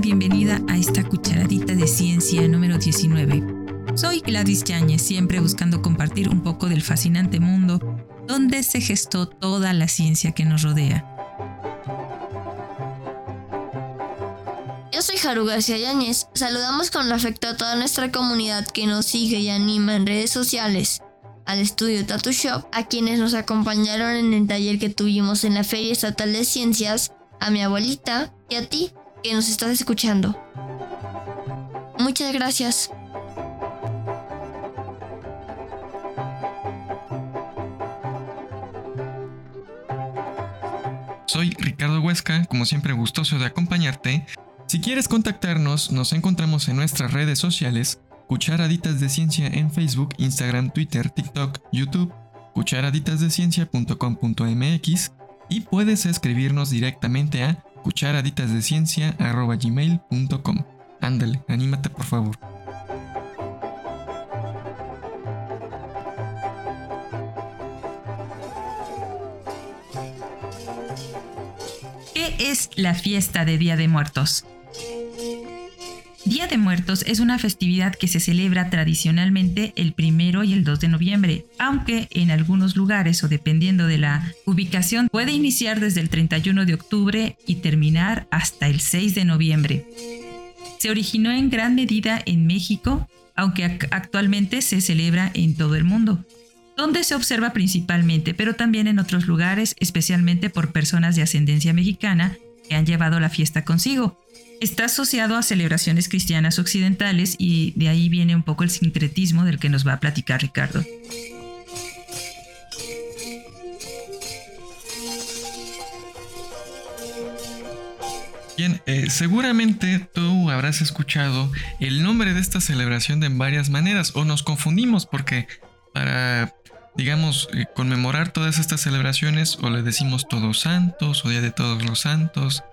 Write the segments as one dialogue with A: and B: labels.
A: bienvenida a esta cucharadita de ciencia número 19. Soy Gladys Yáñez, siempre buscando compartir un poco del fascinante mundo donde se gestó toda la ciencia que nos rodea.
B: Yo soy Haru García Yáñez. Saludamos con afecto a toda nuestra comunidad que nos sigue y anima en redes sociales, al estudio Tattoo Shop, a quienes nos acompañaron en el taller que tuvimos en la Feria Estatal de Ciencias, a mi abuelita y a ti que nos estás escuchando. Muchas gracias.
C: Soy Ricardo Huesca, como siempre gustoso de acompañarte si quieres contactarnos, nos encontramos en nuestras redes sociales, Cucharaditas de Ciencia en Facebook, Instagram, Twitter, TikTok, YouTube, cucharaditasdeciencia.com.mx y puedes escribirnos directamente a cucharaditasdeciencia.gmail.com. Ándale, anímate por favor.
A: ¿Qué es la fiesta de Día de Muertos? Día de Muertos es una festividad que se celebra tradicionalmente el primero y el 2 de noviembre, aunque en algunos lugares o dependiendo de la ubicación puede iniciar desde el 31 de octubre y terminar hasta el 6 de noviembre. Se originó en gran medida en México, aunque actualmente se celebra en todo el mundo, donde se observa principalmente, pero también en otros lugares, especialmente por personas de ascendencia mexicana que han llevado la fiesta consigo. Está asociado a celebraciones cristianas occidentales y de ahí viene un poco el sincretismo del que nos va a platicar Ricardo.
C: Bien, eh, seguramente tú habrás escuchado el nombre de esta celebración de varias maneras o nos confundimos porque para, digamos, eh, conmemorar todas estas celebraciones o le decimos todos santos o día de todos los santos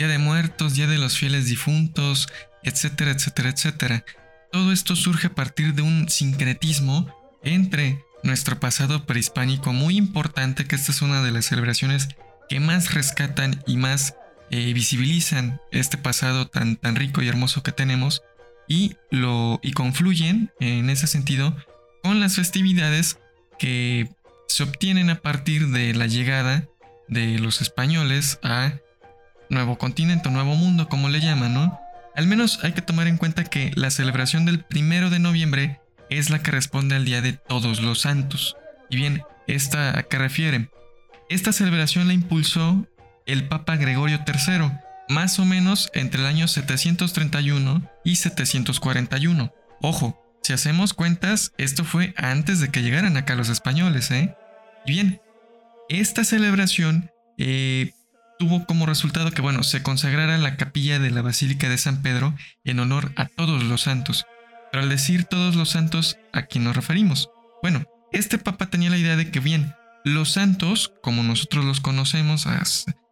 C: Día de Muertos, Día de los Fieles Difuntos, etcétera, etcétera, etcétera. Todo esto surge a partir de un sincretismo entre nuestro pasado prehispánico muy importante, que esta es una de las celebraciones que más rescatan y más eh, visibilizan este pasado tan, tan rico y hermoso que tenemos y, lo, y confluyen en ese sentido con las festividades que se obtienen a partir de la llegada de los españoles a nuevo continente, nuevo mundo, como le llaman, ¿no? Al menos hay que tomar en cuenta que la celebración del primero de noviembre es la que responde al Día de Todos los Santos. Y bien, ¿esta a qué refiere? Esta celebración la impulsó el Papa Gregorio III, más o menos entre el año 731 y 741. Ojo, si hacemos cuentas, esto fue antes de que llegaran acá los españoles, ¿eh? Y bien, esta celebración eh, tuvo como resultado que, bueno, se consagrara la capilla de la Basílica de San Pedro en honor a todos los santos. Pero al decir todos los santos, ¿a quién nos referimos? Bueno, este papa tenía la idea de que, bien, los santos, como nosotros los conocemos, a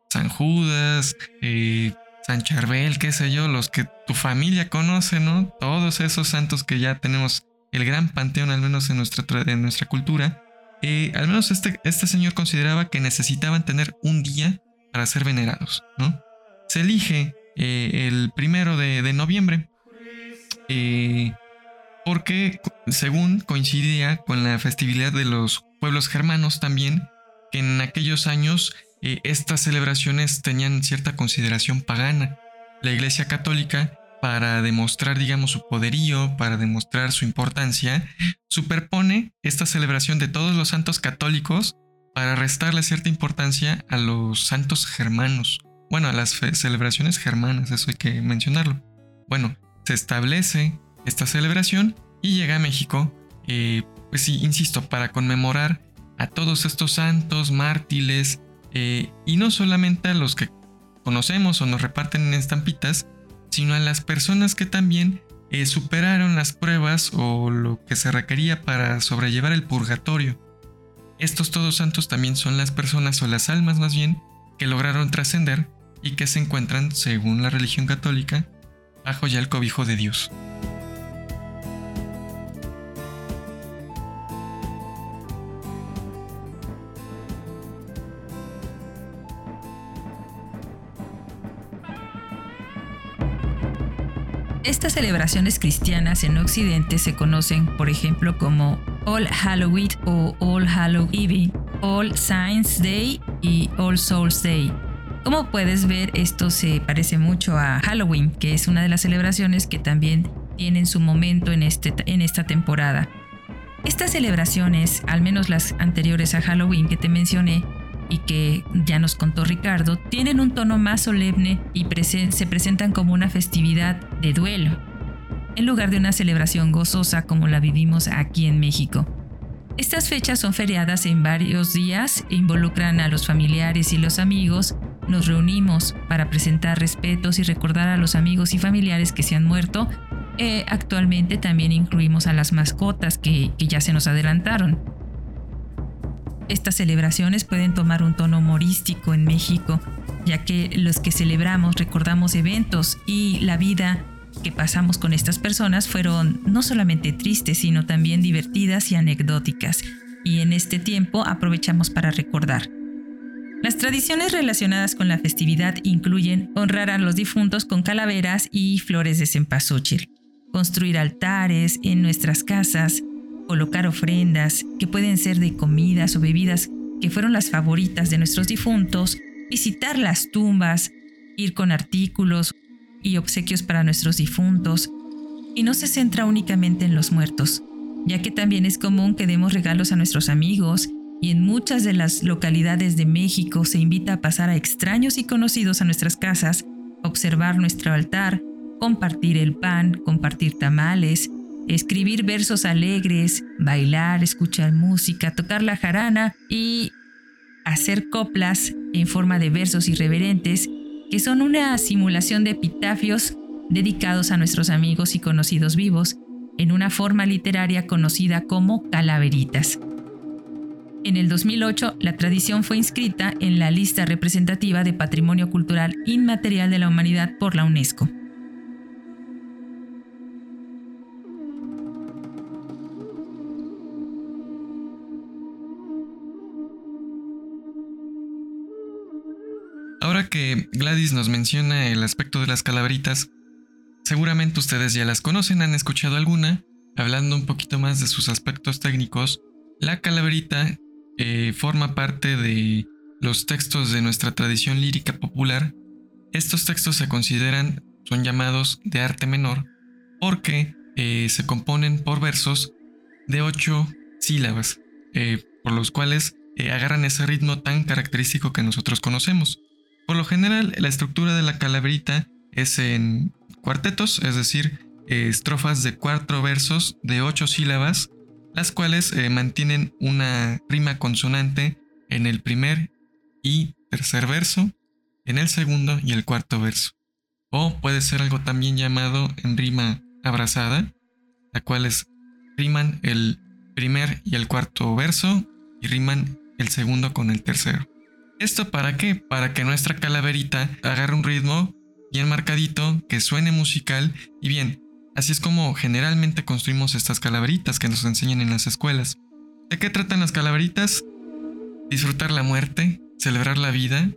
C: San Judas, eh, San Charbel, qué sé yo, los que tu familia conoce, ¿no? Todos esos santos que ya tenemos el gran panteón, al menos en nuestra, nuestra cultura, eh, al menos este, este señor consideraba que necesitaban tener un día para ser venerados, ¿no? Se elige eh, el primero de, noviembre eh, porque según coincidía con la festividad de los pueblos germanos también, que en aquellos años eh, estas celebraciones tenían cierta consideración pagana. La Iglesia Católica, para demostrar, digamos, su poderío, para demostrar su importancia, superpone esta celebración de todos los santos católicos para restarle cierta importancia a los santos germanos. Bueno, a las celebraciones germanas, eso hay que mencionarlo. Bueno, se establece esta celebración y llega a México, eh, pues sí, insisto, para conmemorar a todos estos santos, mártires, eh, y no solamente a los que conocemos o nos reparten en estampitas, sino a las personas que también eh, superaron las pruebas o lo que se requería para sobrellevar el purgatorio. Estos todos santos también son las personas o las almas más bien que lograron trascender y que se encuentran, según la religión católica, bajo ya el cobijo de Dios.
A: Estas celebraciones cristianas en Occidente se conocen, por ejemplo, como All Halloween o All Hallow Eve, All Saints Day y All Souls Day. Como puedes ver, esto se parece mucho a Halloween, que es una de las celebraciones que también tienen su momento en, este, en esta temporada. Estas celebraciones, al menos las anteriores a Halloween que te mencioné, y que ya nos contó Ricardo, tienen un tono más solemne y se presentan como una festividad de duelo, en lugar de una celebración gozosa como la vivimos aquí en México. Estas fechas son feriadas en varios días e involucran a los familiares y los amigos. Nos reunimos para presentar respetos y recordar a los amigos y familiares que se han muerto. Eh, actualmente también incluimos a las mascotas que ya se nos adelantaron. Estas celebraciones pueden tomar un tono humorístico en México, ya que los que celebramos recordamos eventos y la vida que pasamos con estas personas fueron no solamente tristes, sino también divertidas y anecdóticas, y en este tiempo aprovechamos para recordar. Las tradiciones relacionadas con la festividad incluyen honrar a los difuntos con calaveras y flores de cempasúchil, construir altares en nuestras casas, colocar ofrendas que pueden ser de comidas o bebidas que fueron las favoritas de nuestros difuntos, visitar las tumbas, ir con artículos y obsequios para nuestros difuntos, y no se centra únicamente en los muertos, ya que también es común que demos regalos a nuestros amigos y en muchas de las localidades de México se invita a pasar a extraños y conocidos a nuestras casas, observar nuestro altar, compartir el pan, compartir tamales, escribir versos alegres, bailar, escuchar música, tocar la jarana y hacer coplas en forma de versos irreverentes que son una simulación de epitafios dedicados a nuestros amigos y conocidos vivos en una forma literaria conocida como calaveritas. En el 2008, la tradición fue inscrita en la lista representativa de Patrimonio Cultural Inmaterial de la Humanidad por la UNESCO.
C: Que Gladys nos menciona el aspecto de las calaveritas, seguramente ustedes ya las conocen, han escuchado alguna. Hablando un poquito más de sus aspectos técnicos, la calaverita eh, forma parte de los textos de nuestra tradición lírica popular. Estos textos se consideran, son llamados de arte menor, porque eh, se componen por versos de ocho sílabas, eh, por los cuales agarran ese ritmo tan característico que nosotros conocemos. Por lo general, la estructura de la calaverita es en cuartetos, es decir, eh, estrofas de cuatro versos de ocho sílabas, las cuales eh, mantienen una rima consonante en el primer y tercer verso, en el segundo y el cuarto verso. O puede ser algo también llamado en rima abrazada, la cuales riman el primer y el cuarto verso y riman el segundo con el tercero. ¿Esto para qué? Para que nuestra calaverita agarre un ritmo bien marcadito, que suene musical y bien. Así es como generalmente construimos estas calaveritas que nos enseñan en las escuelas. ¿De qué tratan las calaveritas? Disfrutar la muerte, celebrar la vida.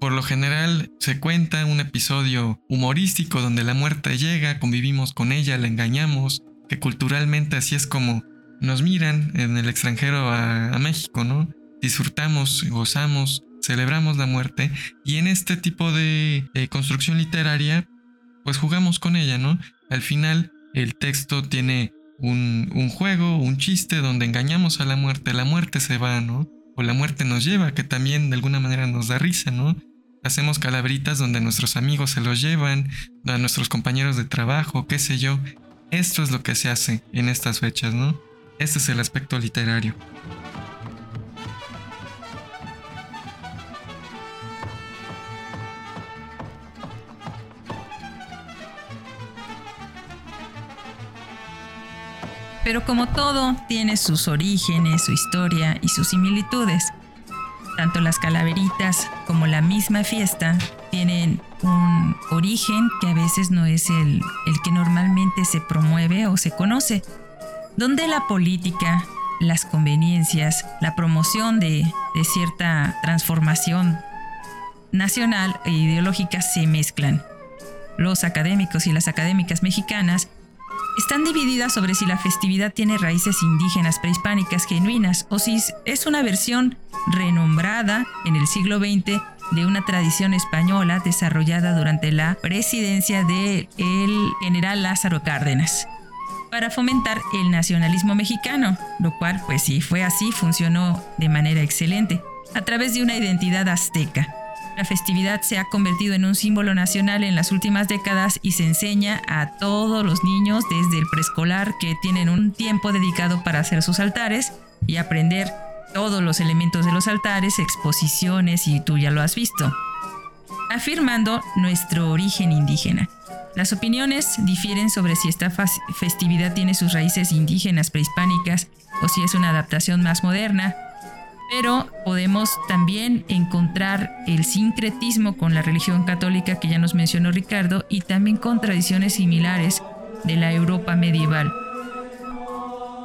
C: Por lo general se cuenta un episodio humorístico donde la muerte llega, convivimos con ella, la engañamos, que culturalmente así es como nos miran en el extranjero a, México, ¿no? Disfrutamos, gozamos, celebramos la muerte y en este tipo de construcción literaria pues jugamos con ella, ¿no? Al final el texto tiene un, un, juego, un chiste donde engañamos a la muerte, la muerte se va, ¿no? O la muerte nos lleva, que también de alguna manera nos da risa, ¿no? Hacemos calabritas donde nuestros amigos se los llevan, a nuestros compañeros de trabajo, qué sé yo. Esto es lo que se hace en estas fechas, ¿no? Este es el aspecto literario.
A: Pero como todo, tiene sus orígenes, su historia y sus similitudes. Tanto las calaveritas como la misma fiesta tienen un origen que a veces no es el, que normalmente se promueve o se conoce, donde la política, las conveniencias, la promoción de, de cierta transformación nacional e ideológica se mezclan. los académicos y las académicas mexicanas están divididas sobre si la festividad tiene raíces indígenas prehispánicas genuinas o si es una versión renombrada en el siglo XX de una tradición española desarrollada durante la presidencia del general Lázaro Cárdenas para fomentar el nacionalismo mexicano, lo cual pues si fue así funcionó de manera excelente, a través de una identidad azteca. La festividad se ha convertido en un símbolo nacional en las últimas décadas y se enseña a todos los niños desde el preescolar que tienen un tiempo dedicado para hacer sus altares y aprender todos los elementos de los altares, exposiciones y tú ya lo has visto, afirmando nuestro origen indígena. Las opiniones difieren sobre si esta festividad tiene sus raíces indígenas prehispánicas o si es una adaptación más moderna, pero podemos también encontrar el sincretismo con la religión católica que ya nos mencionó Ricardo y también con tradiciones similares de la Europa medieval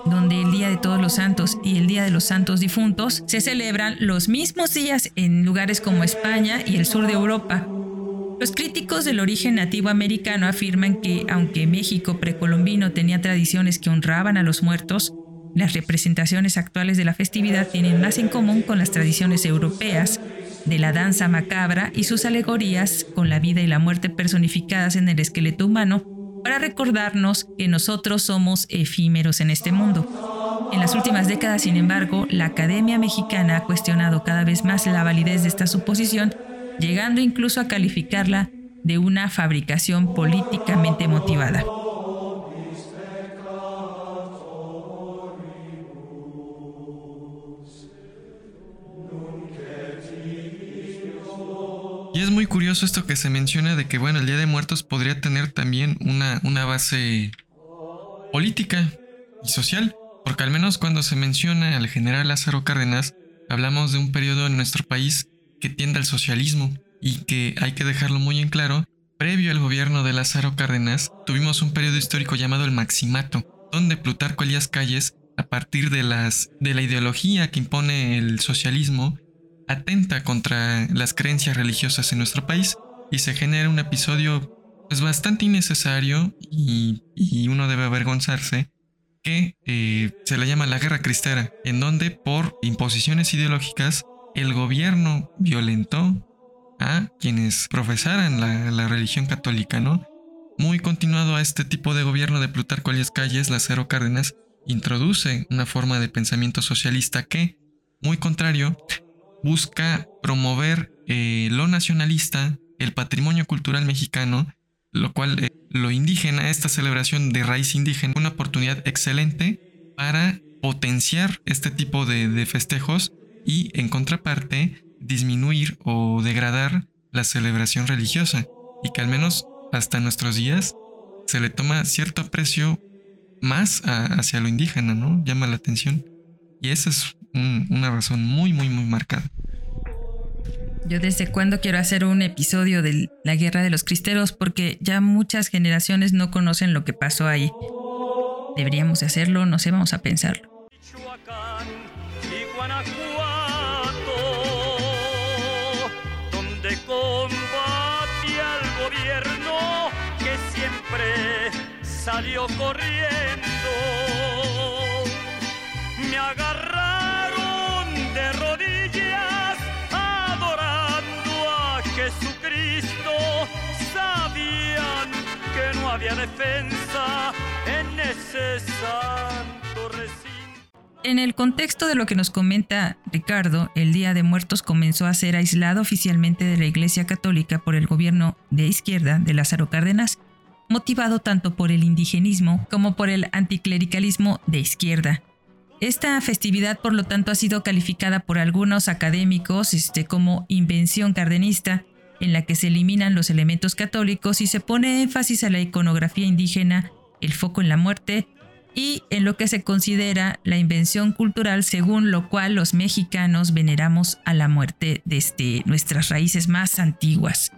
A: donde el Día de Todos los Santos y el Día de los Santos Difuntos se celebran los mismos días en lugares como España y el sur de Europa, los críticos del origen nativo americano afirman que, aunque México precolombino tenía tradiciones que honraban a los muertos, las representaciones actuales de la festividad tienen más en común con las tradiciones europeas de la danza macabra y sus alegorías con la vida y la muerte personificadas en el esqueleto humano para recordarnos que nosotros somos efímeros en este mundo. En las últimas décadas, sin embargo, la Academia Mexicana ha cuestionado cada vez más la validez de esta suposición llegando incluso a calificarla de una fabricación políticamente motivada.
C: Y es muy curioso esto que se menciona de que, bueno, el Día de Muertos podría tener también una, una base política y social, porque al menos cuando se menciona al general Lázaro Cárdenas, hablamos de un periodo en nuestro país que tiende al socialismo y que hay que dejarlo muy en claro, previo al gobierno de Lázaro Cárdenas, tuvimos un periodo histórico llamado el Maximato, donde Plutarco Elías Calles, a partir de, las, de la ideología que impone el socialismo, atenta contra las creencias religiosas en nuestro país y se genera un episodio pues, bastante innecesario y, uno debe avergonzarse que eh, se le llama la guerra cristera, en donde por imposiciones ideológicas el gobierno violentó a quienes profesaran la, religión católica, ¿no? Muy continuado a este tipo de gobierno de Plutarco Elias Calles, Lázaro Cárdenas introduce una forma de pensamiento socialista que, muy contrario, busca promover eh, lo nacionalista, el patrimonio cultural mexicano, lo cual eh, lo indígena, esta celebración de raíz indígena, una oportunidad excelente para potenciar este tipo de festejos y en contraparte disminuir o degradar la celebración religiosa y que al menos hasta nuestros días se le toma cierto aprecio más hacia lo indígena, ¿no? Llama la atención. Y esa es una razón muy, muy, muy marcada.
A: Yo desde cuándo quiero hacer un episodio de la guerra de los cristeros porque ya muchas generaciones no conocen lo que pasó ahí. Deberíamos hacerlo, no sé, vamos a pensarlo.
D: salió corriendo. Había defensa en ese.
A: En el contexto de lo que nos comenta Ricardo, el Día de Muertos comenzó a ser aislado oficialmente de la Iglesia Católica por el gobierno de izquierda de Lázaro Cárdenas motivado tanto por el indigenismo como por el anticlericalismo de izquierda. Esta festividad, por lo tanto, ha sido calificada por algunos académicos este, como invención cardenista, en la que se eliminan los elementos católicos y se pone énfasis a la iconografía indígena, el foco en la muerte y en lo que se considera la invención cultural según lo cual los mexicanos veneramos a la muerte desde nuestras raíces más antiguas.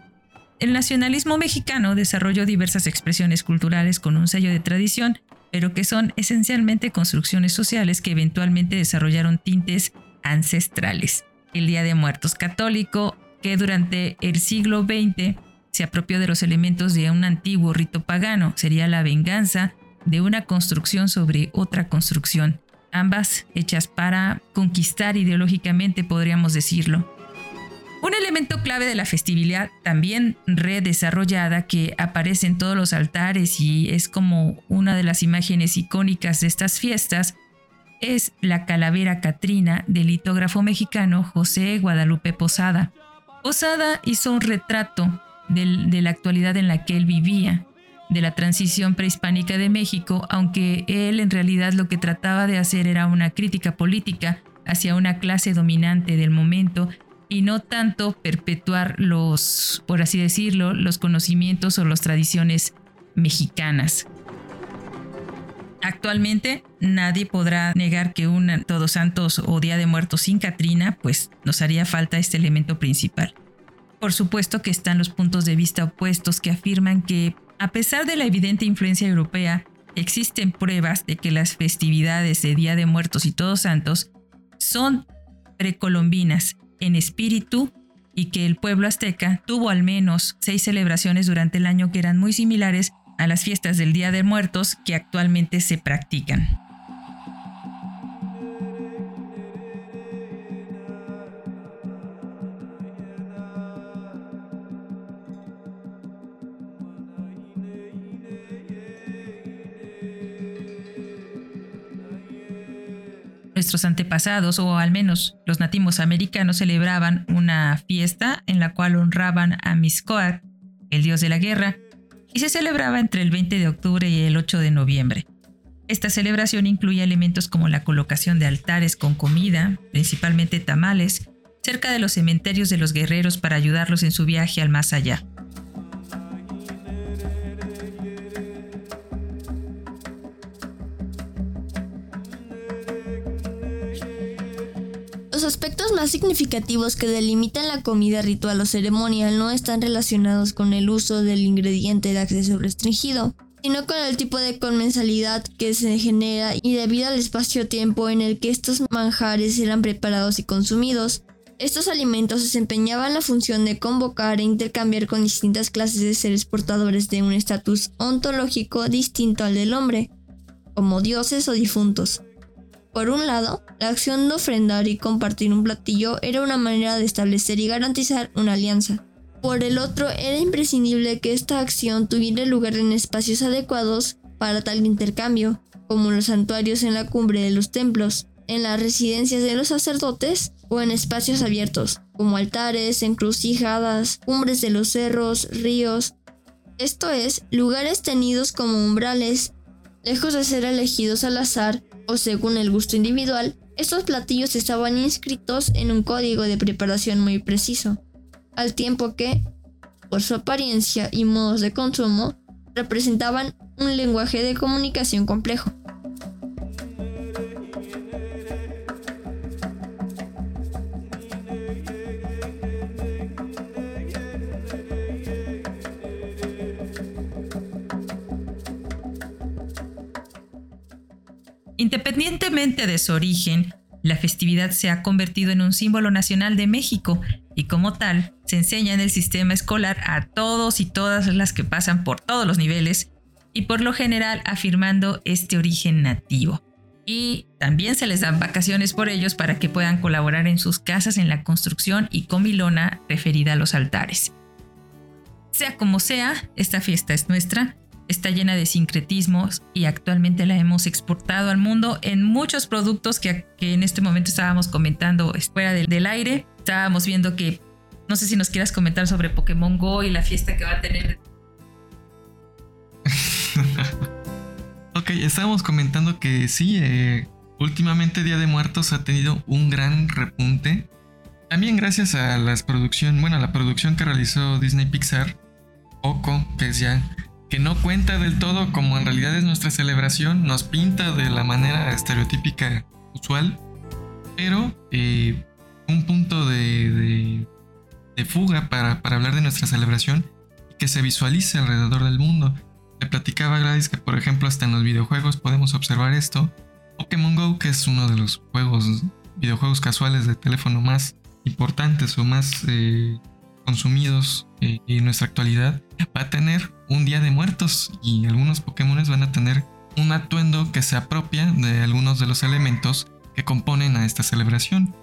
A: El nacionalismo mexicano desarrolló diversas expresiones culturales con un sello de tradición, pero que son esencialmente construcciones sociales que eventualmente desarrollaron tintes ancestrales. El Día de Muertos católico, que durante el siglo XX se apropió de los elementos de un antiguo rito pagano. Sería la venganza de una construcción sobre otra construcción, ambas hechas para conquistar ideológicamente, podríamos decirlo. Un elemento clave de la festividad, también redesarrollada, que aparece en todos los altares y es como una de las imágenes icónicas de estas fiestas, es la calavera Catrina del litógrafo mexicano José Guadalupe Posada. Posada hizo un retrato de la actualidad en la que él vivía, de la transición prehispánica de México, aunque él en realidad lo que trataba de hacer era una crítica política hacia una clase dominante del momento y no tanto perpetuar los, por así decirlo, los conocimientos o las tradiciones mexicanas. Actualmente nadie podrá negar que un Todos Santos o Día de Muertos sin Catrina, pues nos haría falta este elemento principal. Por supuesto que están los puntos de vista opuestos que afirman que, a pesar de la evidente influencia europea, existen pruebas de que las festividades de Día de Muertos y Todos Santos son precolombinas en espíritu y que el pueblo azteca tuvo al menos seis celebraciones durante el año que eran muy similares a las fiestas del Día de Muertos que actualmente se practican. nuestros antepasados, o al menos los nativos americanos, celebraban una fiesta en la cual honraban a Miscoac, el dios de la guerra, y se celebraba entre el 20 de octubre y el 8 de noviembre. Esta celebración incluye elementos como la colocación de altares con comida, principalmente tamales, cerca de los cementerios de los guerreros para ayudarlos en su viaje al más allá.
B: Los aspectos más significativos que delimitan la comida ritual o ceremonial no están relacionados con el uso del ingrediente de acceso restringido, sino con el tipo de comensalidad que se genera y debido al espacio-tiempo en el que estos manjares eran preparados y consumidos. Estos alimentos desempeñaban la función de convocar e intercambiar con distintas clases de seres portadores de un estatus ontológico distinto al del hombre, como dioses o difuntos. Por un lado, la acción de ofrendar y compartir un platillo era una manera de establecer y garantizar una alianza. Por el otro, era imprescindible que esta acción tuviera lugar en espacios adecuados para tal intercambio, como los santuarios en la cumbre de los templos, en las residencias de los sacerdotes o en espacios abiertos, como altares, encrucijadas, cumbres de los cerros, ríos. Esto es, lugares tenidos como umbrales, lejos de ser elegidos al azar o según el gusto individual, estos platillos estaban inscritos en un código de preparación muy preciso, al tiempo que, por su apariencia y modos de consumo, representaban un lenguaje de comunicación complejo.
A: Independientemente de su origen, la festividad se ha convertido en un símbolo nacional de México y como tal se enseña en el sistema escolar a todos y todas las que pasan por todos los niveles y por lo general afirmando este origen nativo. Y también se les dan vacaciones por ellos para que puedan colaborar en sus casas en la construcción y comilona referida a los altares. Sea como sea, esta fiesta es nuestra está llena de sincretismos y actualmente la hemos exportado al mundo en muchos productos que, en este momento estábamos comentando fuera del, del, aire. Estábamos viendo que, no sé si nos quieras comentar sobre Pokémon Go y la fiesta que va a tener.
C: ok, estábamos comentando que sí, eh, últimamente Día de Muertos ha tenido un gran repunte. También gracias a las producción, bueno, a la producción que realizó Disney Pixar, Oco, que es ya que no cuenta del todo como en realidad es nuestra celebración, nos pinta de la manera estereotípica usual, pero eh, un punto de, fuga para, hablar de nuestra celebración y que se visualice alrededor del mundo. Le platicaba Gladys que, por ejemplo, hasta en los videojuegos podemos observar esto. Pokémon Go, que es uno de los juegos, videojuegos casuales de teléfono más importantes o más eh, consumidos eh, en nuestra actualidad, va a tener un día de muertos y algunos Pokémon van a tener un atuendo que se apropia de algunos de los elementos que componen a esta celebración.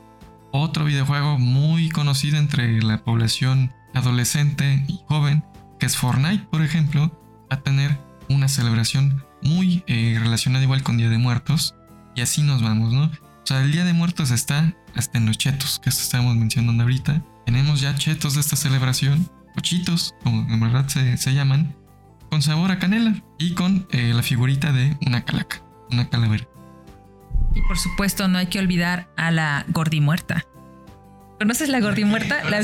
C: Otro videojuego muy conocido entre la población adolescente y joven, que es Fortnite, por ejemplo, va a tener una celebración muy eh, relacionada igual con Día de Muertos. Y así nos vamos, ¿no? O sea, el Día de Muertos está hasta en los chetos, que esto estamos mencionando ahorita. Tenemos ya chetos de esta celebración, cochitos, como en verdad se, llaman, con sabor a canela y con eh, la figurita de una calaca, una calavera.
A: Y por supuesto no hay que olvidar a la gordimuerta. ¿Conoces la gordimuerta? La,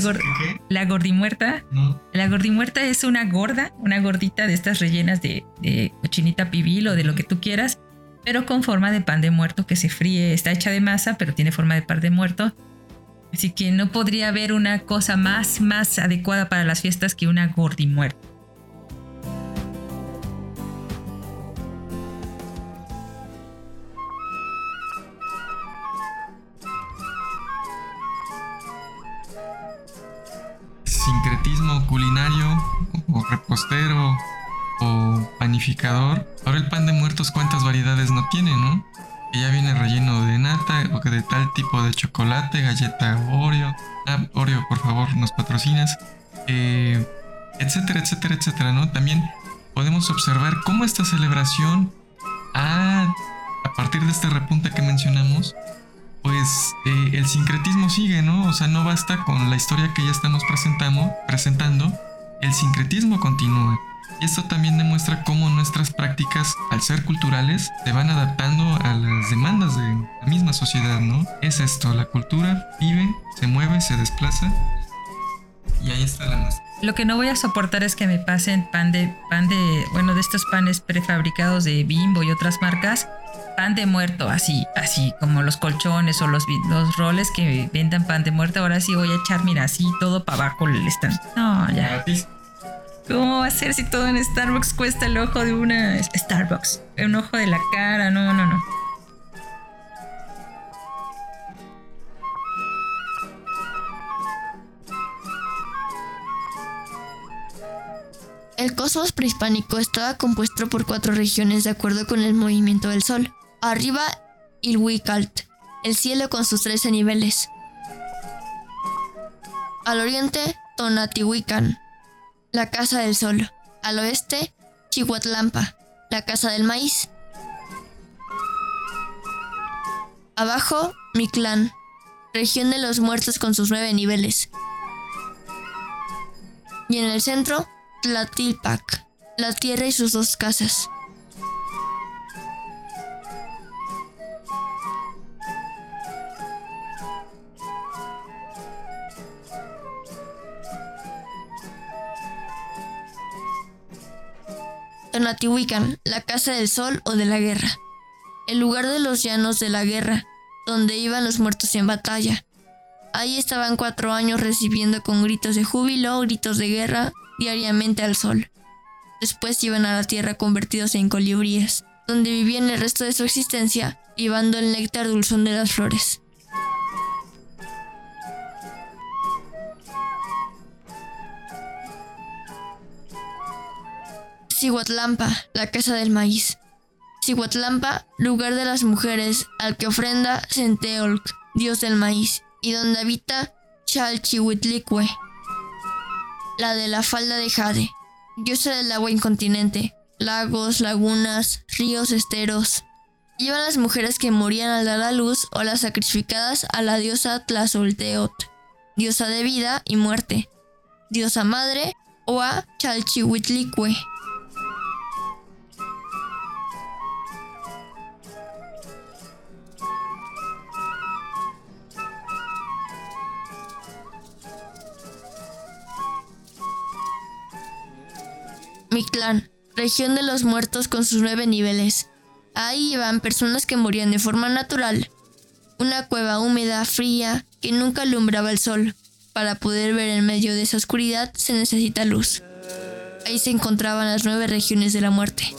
A: la gordimuerta. No. La gordimuerta es una gorda, una gordita de estas rellenas de, de, cochinita pibil o de lo que tú quieras, pero con forma de pan de muerto que se fríe. Está hecha de masa, pero tiene forma de pan de muerto. Así que no podría haber una cosa más, más adecuada para las fiestas que una gordimuerta.
C: sincretismo culinario o repostero o panificador. Ahora el pan de muertos cuántas variedades no tiene, ¿no? Que ya viene relleno de nata o que de tal tipo de chocolate, galleta Oreo. Ah, Oreo, por favor, nos patrocinas. Eh, etcétera, etcétera, etcétera, ¿no? También podemos observar cómo esta celebración, a partir de este repunte que mencionamos, pues eh, el sincretismo sigue, ¿no? O sea, no basta con la historia que ya estamos presentando, presentando, el sincretismo continúa. Y esto también demuestra cómo nuestras prácticas, al ser culturales, se van adaptando a las demandas de la misma sociedad, ¿no? Es esto, la cultura vive, se mueve, se desplaza. Y ahí está la nuestra.
A: Lo que no voy a soportar es que me pasen pan de, pan de, bueno, de estos panes prefabricados de Bimbo y otras marcas pan de muerto, así, así como los colchones o los, los roles que vendan pan de muerto. Ahora sí voy a echar, mira, así todo para abajo el stand. No, ya. ¿Cómo va a ser si todo en Starbucks cuesta el ojo de una Starbucks? Un ojo de la cara, no, no, no.
B: El cosmos prehispánico estaba compuesto por cuatro regiones de acuerdo con el movimiento del Sol. Arriba, Ilhuicalt, el cielo con sus 13 niveles. Al oriente, Tonatihuican, la casa del sol. Al oeste, Chihuatlampa, la casa del maíz. Abajo, Mictlán, región de los muertos con sus nueve niveles. Y en el centro, Tlatilpac, la tierra y sus dos casas. La casa del sol o de la guerra, el lugar de los llanos de la guerra, donde iban los muertos en batalla. Ahí estaban cuatro años recibiendo con gritos de júbilo, gritos de guerra, diariamente al sol. Después iban a la tierra convertidos en colibríes, donde vivían el resto de su existencia, llevando el néctar dulzón de las flores. Cihuatlampa, la casa del maíz. Cihuatlampa, lugar de las mujeres, al que ofrenda Centeolc, dios del maíz, y donde habita Chalchihuitlicue, la de la falda de Jade, diosa del agua incontinente, lagos, lagunas, ríos, esteros. Iban las mujeres que morían al dar a luz o las sacrificadas a la diosa Tlazolteot, diosa de vida y muerte, diosa madre o a Chalchihuitlicue. Mictlán, región de los muertos con sus nueve niveles. Ahí iban personas que morían de forma natural. Una cueva húmeda, fría, que nunca alumbraba el sol. Para poder ver en medio de esa oscuridad se necesita luz. Ahí se encontraban las nueve regiones de la muerte.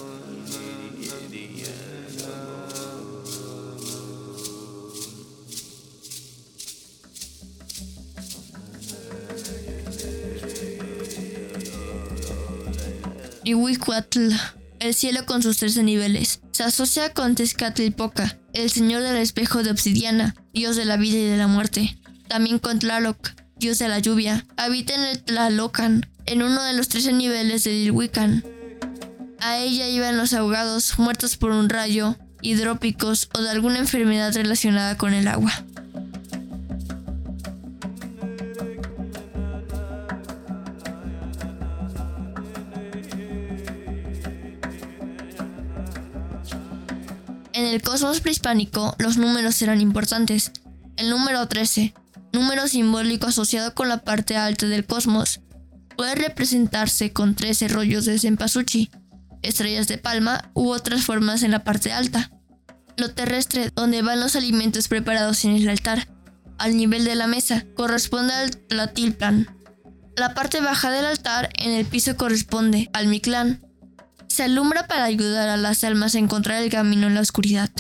B: Ihuicuatl, el cielo con sus 13 niveles. Se asocia con Tezcatlipoca, el señor del espejo de obsidiana, dios de la vida y de la muerte. También con Tlaloc, dios de la lluvia. Habita en el Tlalocan, en uno de los 13 niveles del Ilhuican. A ella iban los ahogados, muertos por un rayo, hidrópicos o de alguna enfermedad relacionada con el agua. En el cosmos prehispánico, los números eran importantes. El número 13, número simbólico asociado con la parte alta del cosmos, puede representarse con 13 rollos de cempasúchil, estrellas de palma u otras formas en la parte alta. Lo terrestre, donde van los alimentos preparados en el altar, al nivel de la mesa, corresponde al Tlatilplan. La parte baja del altar en el piso corresponde al Mictlán, se alumbra para ayudar a las almas a encontrar el camino en la oscuridad.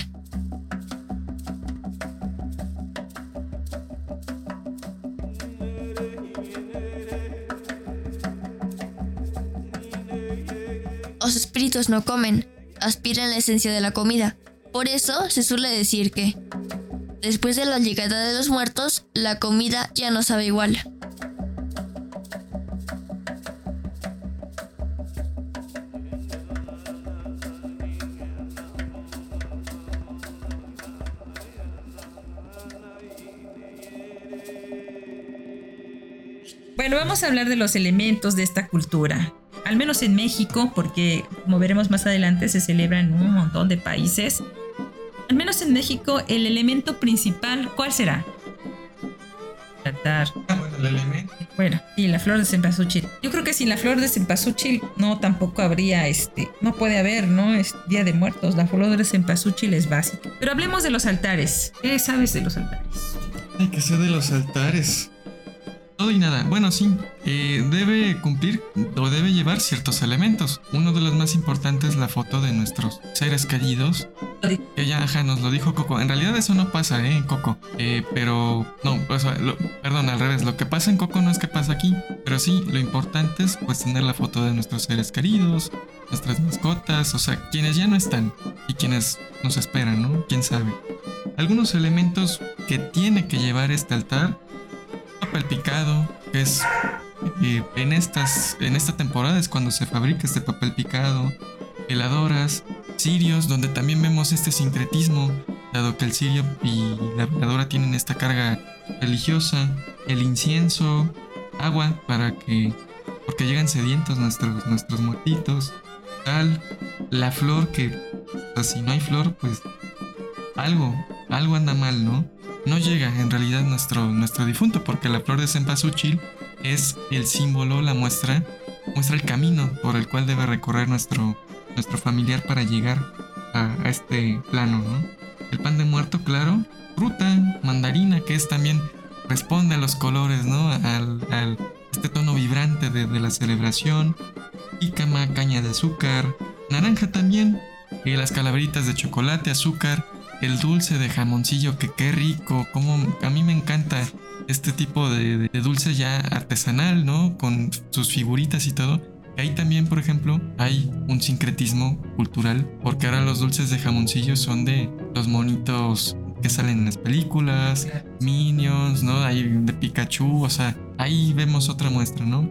B: Los espíritus no comen, aspiran la esencia de la comida. Por eso se suele decir que, después de la llegada de los muertos, la comida ya no sabe igual.
A: Bueno, vamos a hablar de los elementos de esta cultura. Al menos en México, porque como veremos más adelante se celebra en un montón de países. Al menos en México, el elemento principal, ¿cuál será?
C: Altar. Ah, bueno, el elemento.
A: Bueno, y la flor de cempasúchil. Yo creo que sin la flor de cempasúchil no tampoco habría este, no puede haber, ¿no? Es Día de Muertos. La flor de cempasúchil es básica. Pero hablemos de los altares. ¿Qué sabes de los altares?
C: Hay que ser de los altares. Todo y nada. Bueno, sí. Eh, debe cumplir o debe llevar ciertos elementos. Uno de los más importantes es la foto de nuestros seres queridos. Que ya, nos lo dijo Coco. En realidad eso no pasa, ¿eh? Coco. Eh, pero, no, perdón, al revés. Lo que pasa en Coco no es que pasa aquí. Pero sí, lo importante es pues tener la foto de nuestros seres queridos, nuestras mascotas, o sea, quienes ya no están y quienes nos esperan, ¿no? ¿Quién sabe? Algunos elementos que tiene que llevar este altar papel picado, que es en, estas, en esta temporada es cuando se fabrica este papel picado, heladoras, cirios, donde también vemos este sincretismo, dado que el cirio y la veladora tienen esta carga religiosa, el incienso, agua para que, porque llegan sedientos nuestros, nuestros muertitos, tal, la flor que, si no hay flor, pues algo, algo anda mal, ¿no? No llega en realidad nuestro, nuestro difunto, porque la flor de cempasúchil es el símbolo, la muestra, muestra el camino por el cual debe recorrer nuestro, nuestro familiar para llegar a, este plano, ¿no? El pan de muerto, claro, fruta, mandarina, que es también, responde a los colores, ¿no? Al, este tono vibrante de, la celebración, cama caña de azúcar, naranja también, y las calaveritas de chocolate, azúcar, el dulce de jamoncillo, que qué rico, como a mí me encanta este tipo de, dulce ya artesanal, ¿no? Con sus figuritas y todo. Ahí también, por ejemplo, hay un sincretismo cultural, porque ahora los dulces de jamoncillo son de los monitos que salen en las películas, Minions, ¿no? Hay de Pikachu, o sea, ahí vemos otra muestra, ¿no?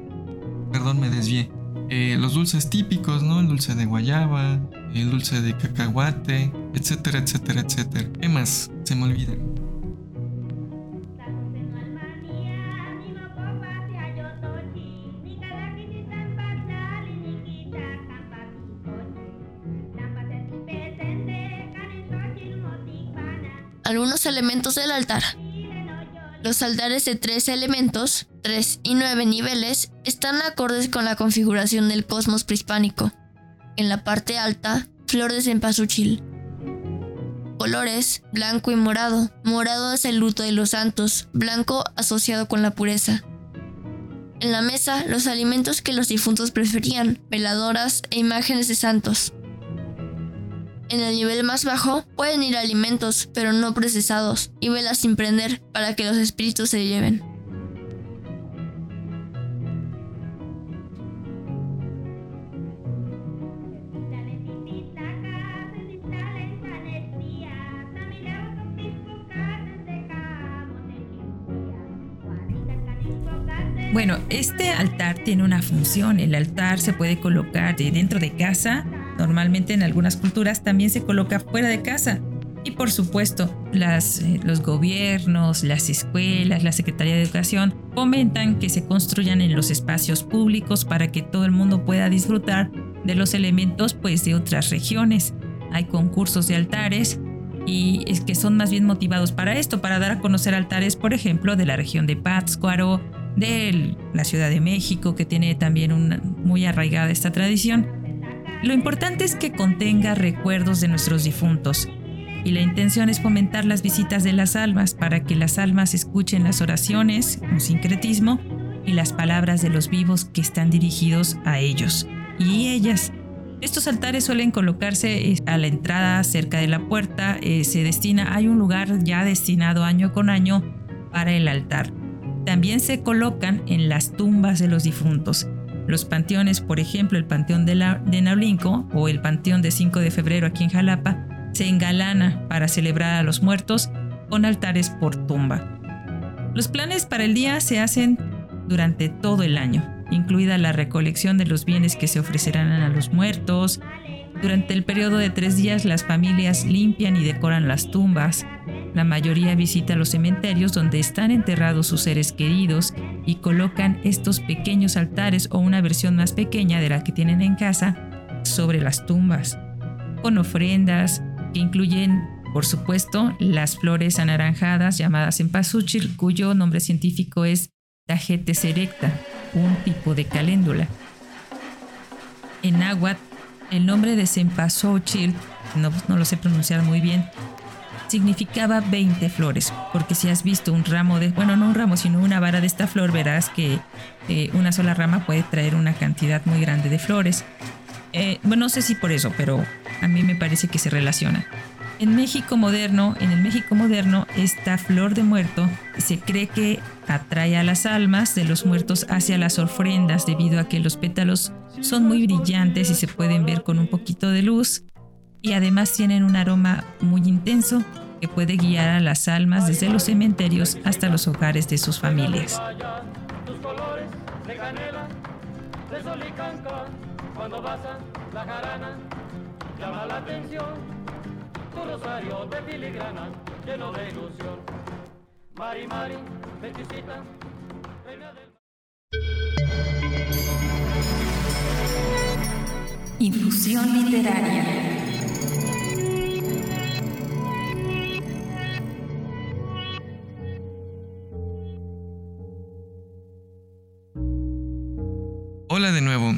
C: Perdón, me desvié. Eh, los dulces típicos, ¿no? El dulce de guayaba, el dulce de cacahuate, etcétera, etcétera, etcétera. ¿Qué más? Se me olvida.
B: Algunos elementos del altar. Los altares de tres elementos, 3 y 9 niveles, están acordes con la configuración del cosmos prehispánico. En la parte alta, flor de cempasúchil. Colores, blanco y morado. Morado es el luto de los santos, blanco asociado con la pureza. En la mesa, los alimentos que los difuntos preferían, veladoras e imágenes de santos. En el nivel más bajo pueden ir alimentos, pero no procesados, y velas sin prender para que los espíritus se lleven.
A: Bueno, este altar tiene una función. El altar se puede colocar dentro de casa. Normalmente en algunas culturas también se coloca fuera de casa. Y por supuesto, eh, los gobiernos, las escuelas, la Secretaría de Educación fomentan que se construyan en los espacios públicos para que todo el mundo pueda disfrutar de los elementos pues, de otras regiones. Hay concursos de altares y es que son más bien motivados para esto, para dar a conocer altares, por ejemplo, de la región de Pátzcuaro, de la Ciudad de México, que tiene también una, muy arraigada esta tradición. Lo importante es que contenga recuerdos de nuestros difuntos, y la intención es fomentar las visitas de las almas para que las almas escuchen las oraciones, un sincretismo, y las palabras de los vivos que están dirigidos a ellos y ellas. Estos altares suelen colocarse eh, a la entrada cerca de la puerta, eh, se destina, hay un lugar ya destinado año con año para el altar. También se colocan en las tumbas de los difuntos. Los panteones, por ejemplo, el Panteón de, la, o el Panteón de 5 de febrero aquí en Jalapa, se engalana para celebrar a los muertos con altares por tumba. Los planes para el día se hacen durante todo el año, incluida la recolección de los bienes que se ofrecerán a los muertos. Durante el periodo de tres días las familias limpian y decoran las tumbas. La mayoría visita los cementerios donde están enterrados sus seres queridos y colocan estos pequeños altares o una versión más pequeña de la que tienen en casa sobre las tumbas, con ofrendas, incluyen, por supuesto, las flores anaranjadas llamadas cempasúchil, cuyo nombre científico es Tagetes erecta, un tipo de caléndula. En náhuatl, el nombre de cempasúchil, no, no lo sé pronunciar muy bien, significaba 20 flores, porque si has visto un ramo de, bueno, no un ramo, sino una vara de esta flor, verás que eh, una sola rama puede traer una cantidad muy grande de flores. Eh, bueno, no sé si por eso, pero a mí me parece que se relaciona. En México moderno, en el México moderno, esta flor de muerto se cree que atrae a las almas de los muertos hacia las ofrendas debido a que los pétalos son muy brillantes y se pueden ver con un poquito de luz y además tienen un aroma muy intenso que puede guiar a las almas desde los cementerios hasta los hogares de sus familias. Cuando la atención, tu rosario de filigrana, lleno de ilusión. Mari, Mari, felicita, reina del... Infusión literaria.
C: Hola de nuevo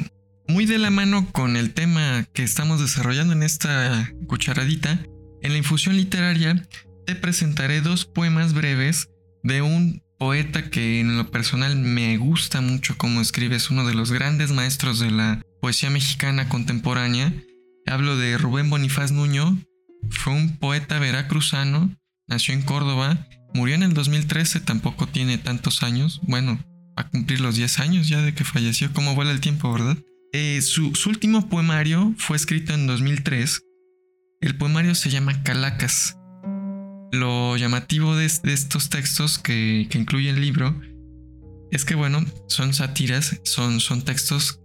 C: muy de la mano con el tema que estamos desarrollando en esta cucharadita, en la infusión literaria te presentaré dos poemas breves de un poeta que en lo personal me gusta mucho como escribe, es uno de los grandes maestros de la poesía mexicana contemporánea. Hablo de Rubén Bonifaz Nuño, fue un poeta veracruzano, nació en Córdoba, murió en el 2013, tampoco tiene tantos años, bueno, a cumplir los 10 años ya de que falleció, como vuela el tiempo, ¿verdad? Eh, su, último poemario fue escrito en 2003. El poemario se llama Calacas. Lo llamativo de, estos textos que, incluye el libro es que, bueno, son sátiras, son, son textos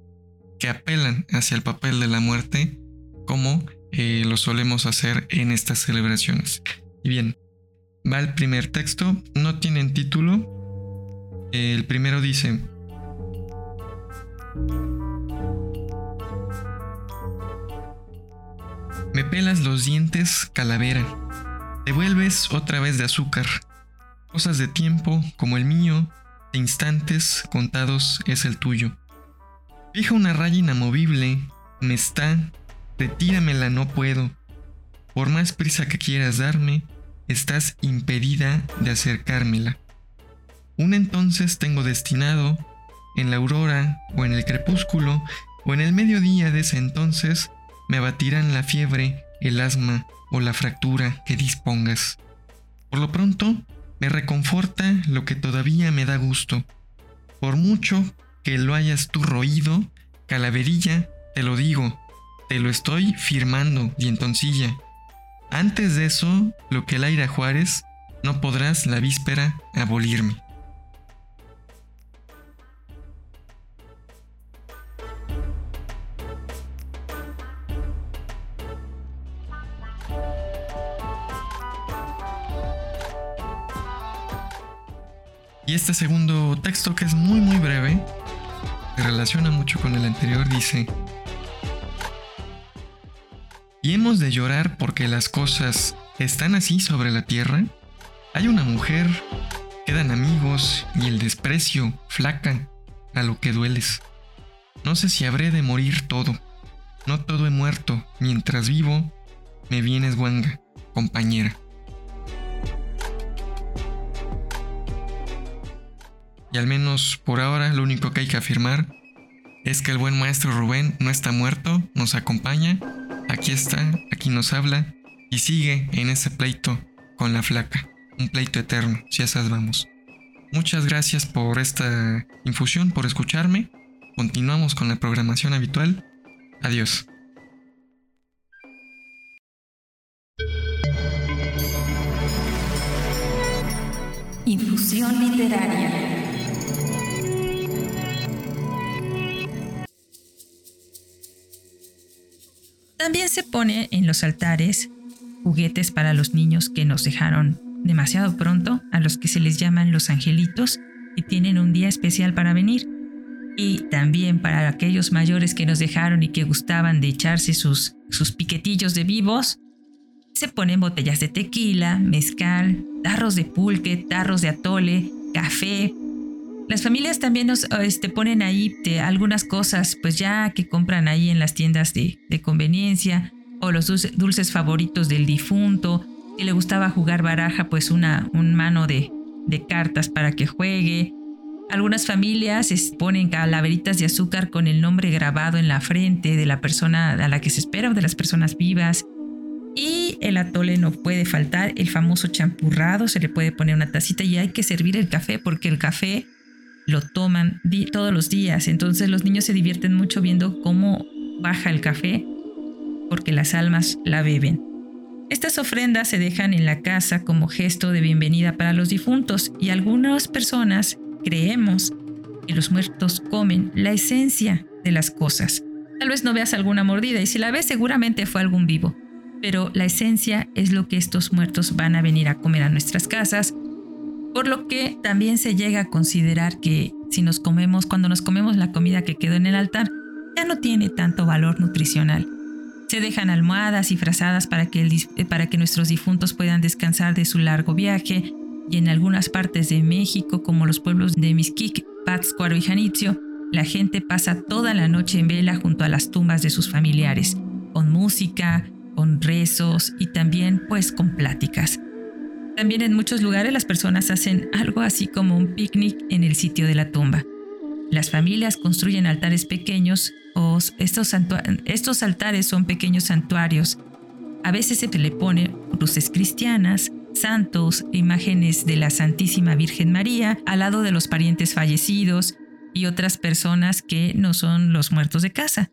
C: que apelan hacia el papel de la muerte como eh, lo solemos hacer en estas celebraciones. Y bien, va el primer texto, no tienen título. El primero dice, Me pelas los dientes, calavera. Te vuelves otra vez de azúcar. Cosas de tiempo, como el mío, de instantes contados es el tuyo. Fija una raya inamovible, me está, retíramela no puedo. Por más prisa que quieras darme, estás impedida de acercármela. Un entonces tengo destinado, en la aurora o en el crepúsculo, o en el mediodía de ese entonces, me abatirán la fiebre, el asma o la fractura que dispongas. Por lo pronto, me reconforta lo que todavía me da gusto. Por mucho que lo hayas tú roído, calaverilla, te lo digo, te lo estoy firmando, dientoncilla. Antes de eso, lo que el aire Juárez, no podrás la víspera abolirme. Y este segundo texto, que es muy muy breve, se relaciona mucho con el anterior, dice, ¿y hemos de llorar porque las cosas están así sobre la tierra? Hay una mujer, quedan amigos y el desprecio flaca a lo que dueles. No sé si habré de morir todo. No todo he muerto. Mientras vivo, me vienes guanga, compañera. Y al menos por ahora lo único que hay que afirmar es que el buen maestro Rubén no está muerto, nos acompaña, aquí está, aquí nos habla y sigue en ese pleito con la flaca, un pleito eterno, si esas vamos. Muchas gracias por esta infusión, por escucharme. Continuamos con la programación habitual. Adiós.
A: Infusión literaria. También se pone en los altares juguetes para los niños que nos dejaron demasiado pronto, a los que se les llaman los angelitos y tienen un día especial para venir. Y también para aquellos mayores que nos dejaron y que gustaban de echarse sus, sus piquetillos de vivos, se ponen botellas de tequila, mezcal, tarros de pulque, tarros de atole, café. Las familias también nos este, ponen ahí algunas cosas, pues ya que compran ahí en las tiendas de, de conveniencia, o los dulces favoritos del difunto, si le gustaba jugar baraja, pues una un mano de, de cartas para que juegue. Algunas familias ponen calaveritas de azúcar con el nombre grabado en la frente de la persona a la que se espera o de las personas vivas. Y el atole no puede faltar, el famoso champurrado, se le puede poner una tacita y hay que servir el café porque el café lo toman todos los días. Entonces los niños se divierten mucho viendo cómo baja el café porque las almas la beben. Estas ofrendas se dejan en la casa como gesto de bienvenida para los difuntos y algunas personas creemos que los muertos comen la esencia de las cosas. Tal vez no veas alguna mordida y si la ves seguramente fue algún vivo, pero la esencia es lo que estos muertos van a venir a comer a nuestras casas, por lo que también se llega a considerar que si nos comemos, cuando nos comemos la comida que quedó en el altar, ya no tiene tanto valor nutricional se dejan almohadas y frazadas para que, eh, para que nuestros difuntos puedan descansar de su largo viaje y en algunas partes de México, como los pueblos de Mixquic, Pátzcuaro y Janitzio, la gente pasa toda la noche en vela junto a las tumbas de sus familiares, con música, con rezos y también pues con pláticas. También en muchos lugares las personas hacen algo así como un picnic en el sitio de la tumba. Las familias construyen altares pequeños o estos, estos altares son pequeños santuarios. A veces se le pone luces cristianas, santos, imágenes de la Santísima Virgen María al lado de los parientes fallecidos y otras personas que no son los muertos de casa.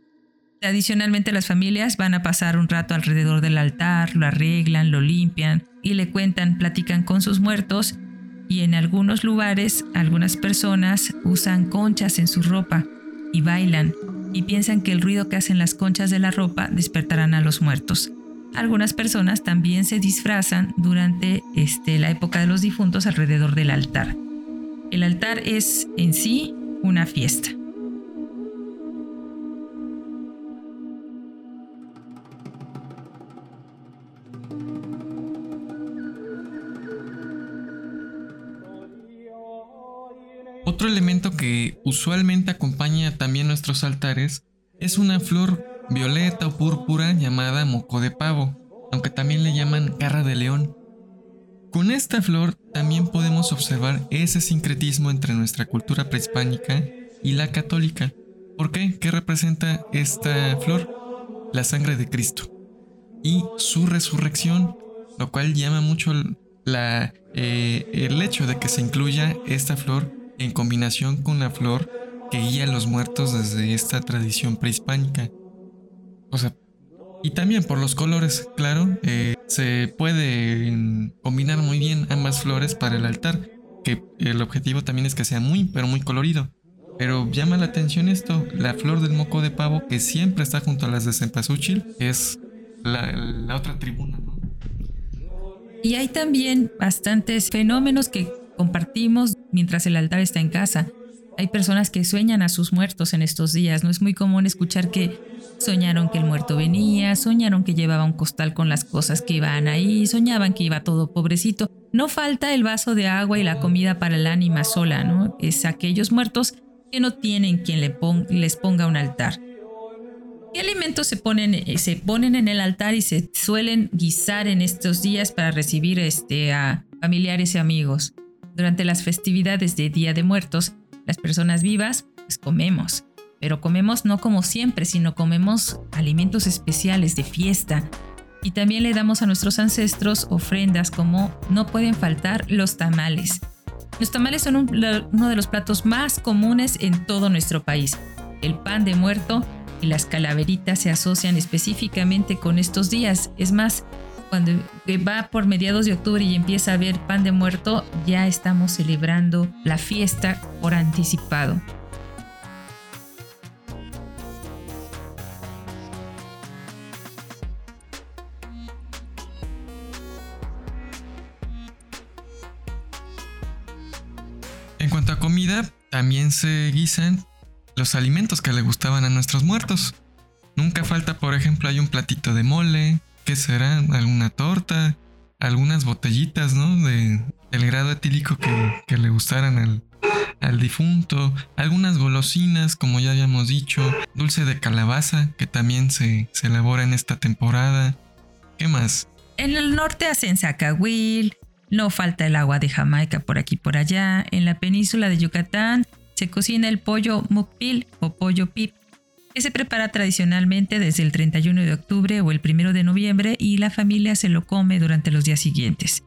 A: Adicionalmente las familias van a pasar un rato alrededor del altar, lo arreglan, lo limpian y le cuentan, platican con sus muertos y en algunos lugares algunas personas usan conchas en su ropa y bailan y piensan que el ruido que hacen las conchas de la ropa despertarán a los muertos. Algunas personas también se disfrazan durante este, la época de los difuntos alrededor del altar. El altar es en sí una fiesta.
C: Otro elemento que usualmente acompaña también nuestros altares es una flor violeta o púrpura llamada moco de pavo, aunque también le llaman garra de león. Con esta flor también podemos observar ese sincretismo entre nuestra cultura prehispánica y la católica. ¿Por qué? ¿Qué representa esta flor? La sangre de Cristo y su resurrección, lo cual llama mucho eh, el hecho de que se incluya esta flor en combinación con la flor que guía a los muertos desde esta tradición prehispánica. O sea, y también por los colores, claro, eh, se puede combinar muy bien ambas flores para el altar, que el objetivo también es que sea muy, pero muy colorido. Pero llama la atención esto, la flor del moco de pavo que siempre está junto a las de cempasúchil, es la, la otra tribuna, ¿no?
A: Y hay también bastantes fenómenos que compartimos mientras el altar está en casa. Hay personas que sueñan a sus muertos en estos días. No es muy común escuchar que soñaron que el muerto venía, soñaron que llevaba un costal con las cosas que iban ahí, soñaban que iba todo pobrecito. No falta el vaso de agua y la comida para el ánima sola, ¿no? Es aquellos muertos que no tienen quien les ponga un altar. ¿Qué alimentos se ponen, eh, se ponen en el altar y se suelen guisar en estos días para recibir este, a familiares y amigos? Durante las festividades de Día de Muertos, las personas vivas pues comemos, pero comemos no como siempre, sino comemos alimentos especiales de fiesta. Y también le damos a nuestros ancestros ofrendas como no pueden faltar los tamales. Los tamales son uno de los platos más comunes en todo nuestro país. El pan de muerto y las calaveritas se asocian específicamente con estos días. Es más, cuando va por mediados de octubre y empieza a haber pan de muerto, ya estamos celebrando la fiesta por anticipado.
C: En cuanto a comida, también se guisan los alimentos que le gustaban a nuestros muertos. Nunca falta, por ejemplo, hay un platito de mole, ¿qué será? ¿Alguna torta? Algunas botellitas, ¿no? De, del grado etílico que, le gustaran al, difunto, algunas golosinas, como ya habíamos dicho, dulce de calabaza, que también se, se elabora en esta temporada. ¿Qué más?
A: En el norte hacen zacahuil, no falta el agua de Jamaica por aquí por allá. En la península de Yucatán se cocina el pollo mukpil o pollo pip, que se prepara tradicionalmente desde el 31 de octubre o el 1 de noviembre y la familia se lo come durante los días siguientes.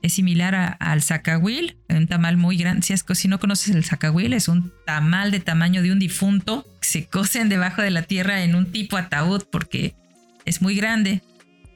A: Es similar al zacahuil, un tamal muy grande. Si, no conoces el zacahuil, es un tamal de tamaño de un difunto. Se cocen debajo de la tierra en un tipo ataúd porque es muy grande.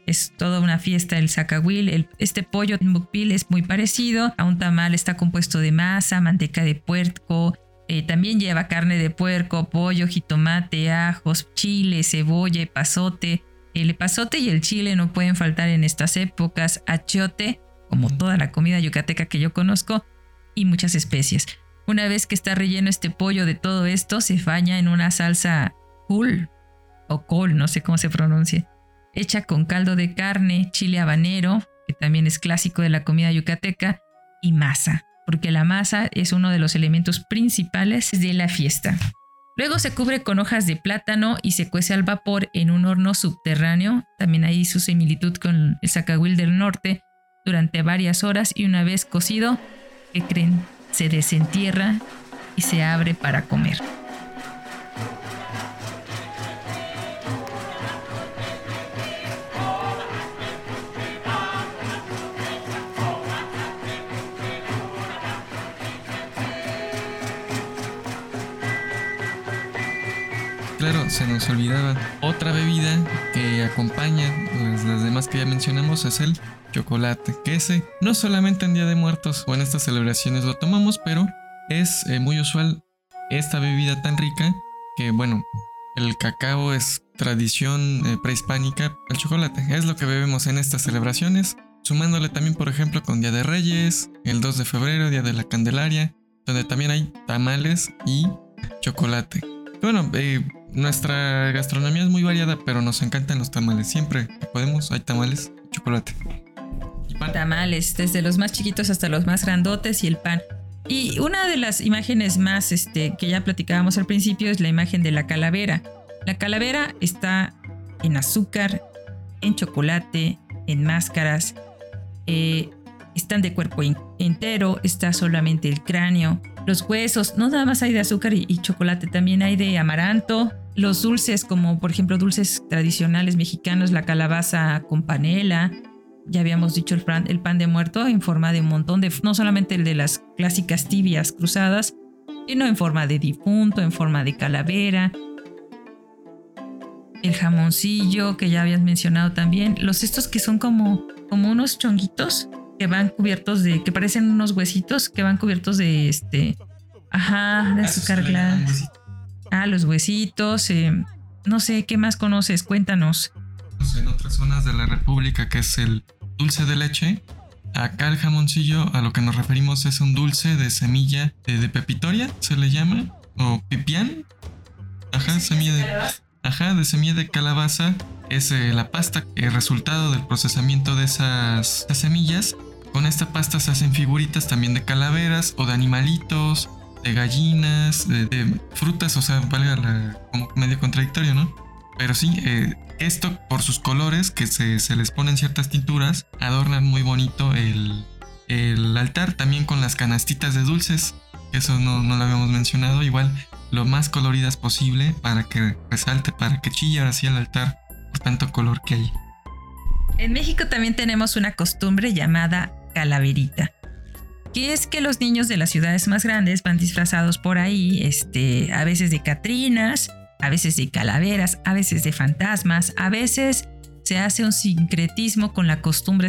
A: Es toda una fiesta el zacahuil. este pollo mukpil es muy parecido a un tamal. Está compuesto de masa, manteca de puerco, eh, también lleva carne de puerco, pollo, jitomate, ajos, chile, cebolla, pasote. El pasote y el chile no pueden faltar en estas épocas, achiote, como toda la comida yucateca que yo conozco, y muchas especias. Una vez que está relleno este pollo de todo esto, se baña en una salsa cool o col, no sé cómo se pronuncia, hecha con caldo de carne, chile habanero, que también es clásico de la comida yucateca, y masa porque la masa es uno de los elementos principales de la fiesta. Luego se cubre con hojas de plátano y se cuece al vapor en un horno subterráneo, también hay su similitud con el zacahuil del norte, durante varias horas y una vez cocido, ¿qué creen? Se desentierra y se abre para comer.
C: Claro, se nos olvidaba. Otra bebida que acompaña pues, las demás que ya mencionamos es el chocolate. Que ese no solamente en Día de Muertos o en estas celebraciones lo tomamos, pero es eh, muy usual esta bebida tan rica que, bueno, el cacao es tradición eh, prehispánica. El chocolate es lo que bebemos en estas celebraciones. Sumándole también, por ejemplo, con Día de Reyes, el 2 de febrero, Día de la Candelaria, donde también hay tamales y chocolate. Bueno, eh, nuestra gastronomía es muy variada, pero nos encantan los tamales. Siempre podemos hay tamales, chocolate.
A: Y. Tamales, desde los más chiquitos hasta los más grandotes y el pan. Y una de las imágenes más este, que ya platicábamos al principio es la imagen de la calavera. La calavera está en azúcar, en chocolate, en máscaras. Eh, están de cuerpo entero, está solamente el cráneo, los huesos, no nada más hay de azúcar y, chocolate, también hay de amaranto, los dulces como por ejemplo dulces tradicionales mexicanos, la calabaza con panela, ya habíamos dicho el pan, el pan de muerto en forma de un montón de, no solamente el de las clásicas tibias cruzadas, sino en forma de difunto, en forma de calavera, el jamoncillo que ya habías mencionado también, los estos que son como, como unos chonguitos, que van cubiertos de, que parecen unos huesitos, que van cubiertos de este, ajá, de azúcar glass. Ah, los huesitos, eh, no sé, ¿qué más conoces? Cuéntanos.
C: En otras zonas de la República, que es el dulce de leche, Acá el jamoncillo a lo que nos referimos es un dulce de semilla de, pepitoria, se le llama, o pipián. Ajá, semilla de, ajá, de semilla de calabaza. Es eh, la pasta, el resultado del procesamiento de esas, semillas. Con esta pasta se hacen figuritas también de calaveras o de animalitos, de gallinas, de, frutas, o sea, valga la, como medio contradictorio, ¿no? Pero sí, eh, esto por sus colores, que se, les ponen ciertas tinturas, adornan muy bonito el, altar, también con las canastitas de dulces, eso no, no lo habíamos mencionado, igual lo más coloridas posible para que resalte, para que chille ahora sí el altar por tanto color que hay.
A: En México también tenemos una costumbre llamada calaverita, que es que los niños de las ciudades más grandes van disfrazados por ahí, este, a veces de catrinas, a veces de calaveras, a veces de fantasmas, a veces se hace un sincretismo con la costumbre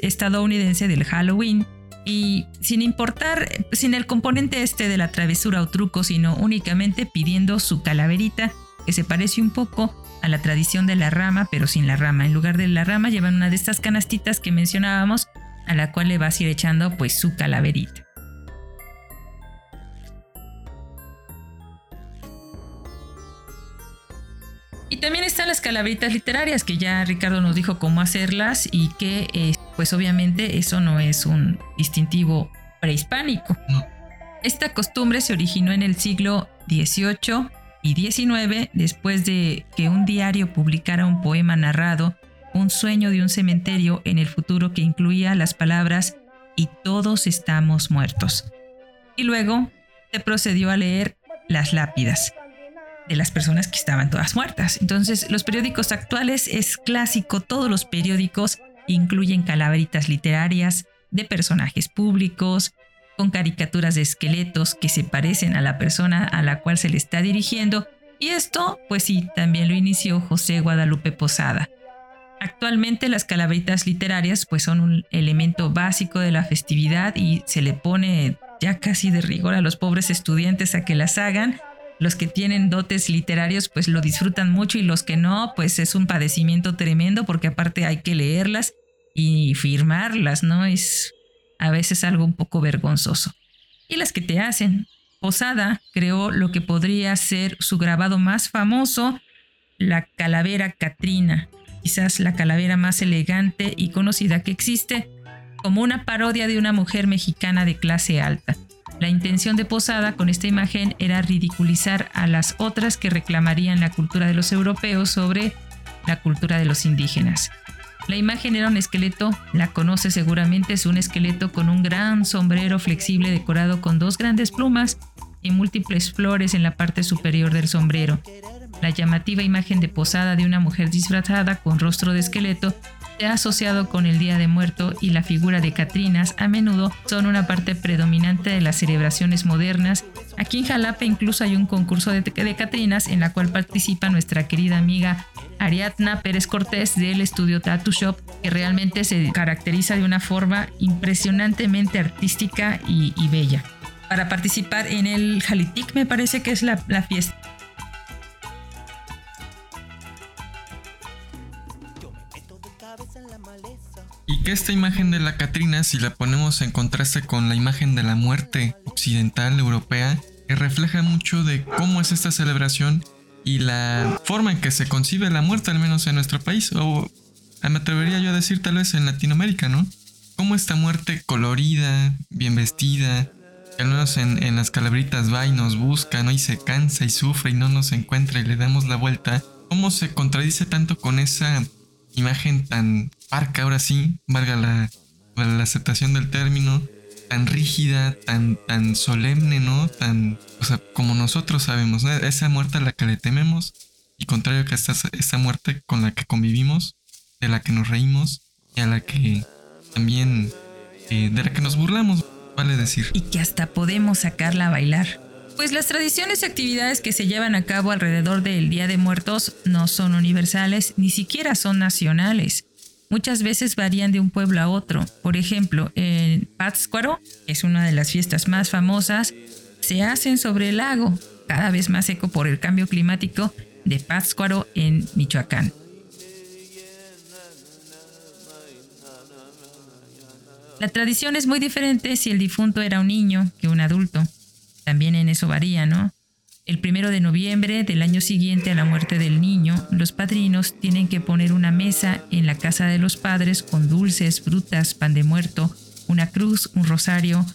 A: estadounidense del Halloween y sin importar, sin el componente este de la travesura o truco, sino únicamente pidiendo su calaverita, que se parece un poco a la tradición de la rama, pero sin la rama. En lugar de la rama llevan una de estas canastitas que mencionábamos, a la cual le vas a ir echando pues su calaverita. Y también están las calaveritas literarias, que ya Ricardo nos dijo cómo hacerlas y que eh, pues obviamente eso no es un distintivo prehispánico. Esta costumbre se originó en el siglo XVIII y XIX después de que un diario publicara un poema narrado, Un sueño de un cementerio en el futuro que incluía las palabras y todos estamos muertos. Y luego se procedió a leer las lápidas de las personas que estaban todas muertas. Entonces, los periódicos actuales es clásico, todos los periódicos incluyen calaveritas literarias de personajes públicos, con caricaturas de esqueletos que se parecen a la persona a la cual se le está dirigiendo, y esto, pues sí, también lo inició José Guadalupe Posada. Actualmente las calaveritas literarias pues son un elemento básico de la festividad y se le pone ya casi de rigor a los pobres estudiantes a que las hagan los que tienen dotes literarios pues lo disfrutan mucho y los que no pues es un padecimiento tremendo porque aparte hay que leerlas y firmarlas, ¿no? Es a veces algo un poco vergonzoso. Y las que te hacen. Posada creó lo que podría ser su grabado más famoso, la calavera Catrina, quizás la calavera más elegante y conocida que existe, como una parodia de una mujer mexicana de clase alta. La intención de Posada con esta imagen era ridiculizar a las otras que reclamarían la cultura de los europeos sobre la cultura de los indígenas. La imagen era un esqueleto, la conoce seguramente, es un esqueleto con un gran sombrero flexible decorado con dos grandes plumas y múltiples flores en la parte superior del sombrero. La llamativa imagen de posada de una mujer disfrazada con rostro de esqueleto se ha asociado con el Día de Muerto y la figura de Catrinas a menudo son una parte predominante de las celebraciones modernas. Aquí en Jalapa incluso hay un concurso de, de Catrinas en la cual participa nuestra querida amiga Ariadna Pérez Cortés del estudio Tattoo Shop, que realmente se caracteriza de una forma impresionantemente artística y, bella. Para participar en el Jalitic me parece que es la fiesta
C: que esta imagen de la Catrina, si la ponemos en contraste con la imagen de la muerte occidental europea, que refleja mucho de cómo es esta celebración y la forma en que se concibe la muerte, al menos en nuestro país, o me atrevería yo a decir tal vez en Latinoamérica, ¿no? Cómo esta muerte colorida, bien vestida, que al menos en, en, las calabritas va y nos busca, ¿no? Y se cansa y sufre y no nos encuentra y le damos la vuelta. ¿Cómo se contradice tanto con esa imagen tan parca, ahora sí, valga la, la aceptación del término, tan rígida, tan, tan solemne, ¿no? Tan, o sea, como nosotros sabemos, ¿no? Esa muerte a la que le tememos y contrario que esta, esta muerte con la que convivimos, de la que nos reímos y a la que también, eh, de la que nos burlamos, vale decir.
A: Y que hasta podemos sacarla a bailar. Pues las tradiciones y actividades que se llevan a cabo alrededor del Día de Muertos no son universales, ni siquiera son nacionales. Muchas veces varían de un pueblo a otro. Por ejemplo, en Pátzcuaro, que es una de las fiestas más famosas, se hacen sobre el lago, cada vez más seco por el cambio climático de Pátzcuaro en Michoacán. La tradición es muy diferente si el difunto era un niño que un adulto. También en eso varía, ¿no? El primero de noviembre del año siguiente a la muerte del niño, los padrinos tienen que poner una mesa en la casa de los padres con dulces, frutas, pan de muerto, una cruz, un rosario,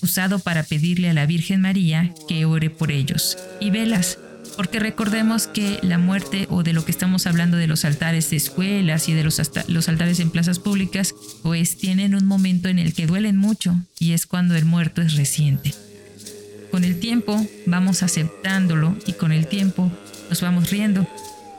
A: usado para pedirle a la Virgen María que ore por ellos, y velas, porque recordemos que la muerte o de lo que estamos hablando de los altares de escuelas y de los, los altares en plazas públicas, pues tienen un momento en el que duelen mucho y es cuando el muerto es reciente. Con el tiempo vamos aceptándolo y con el tiempo nos vamos riendo.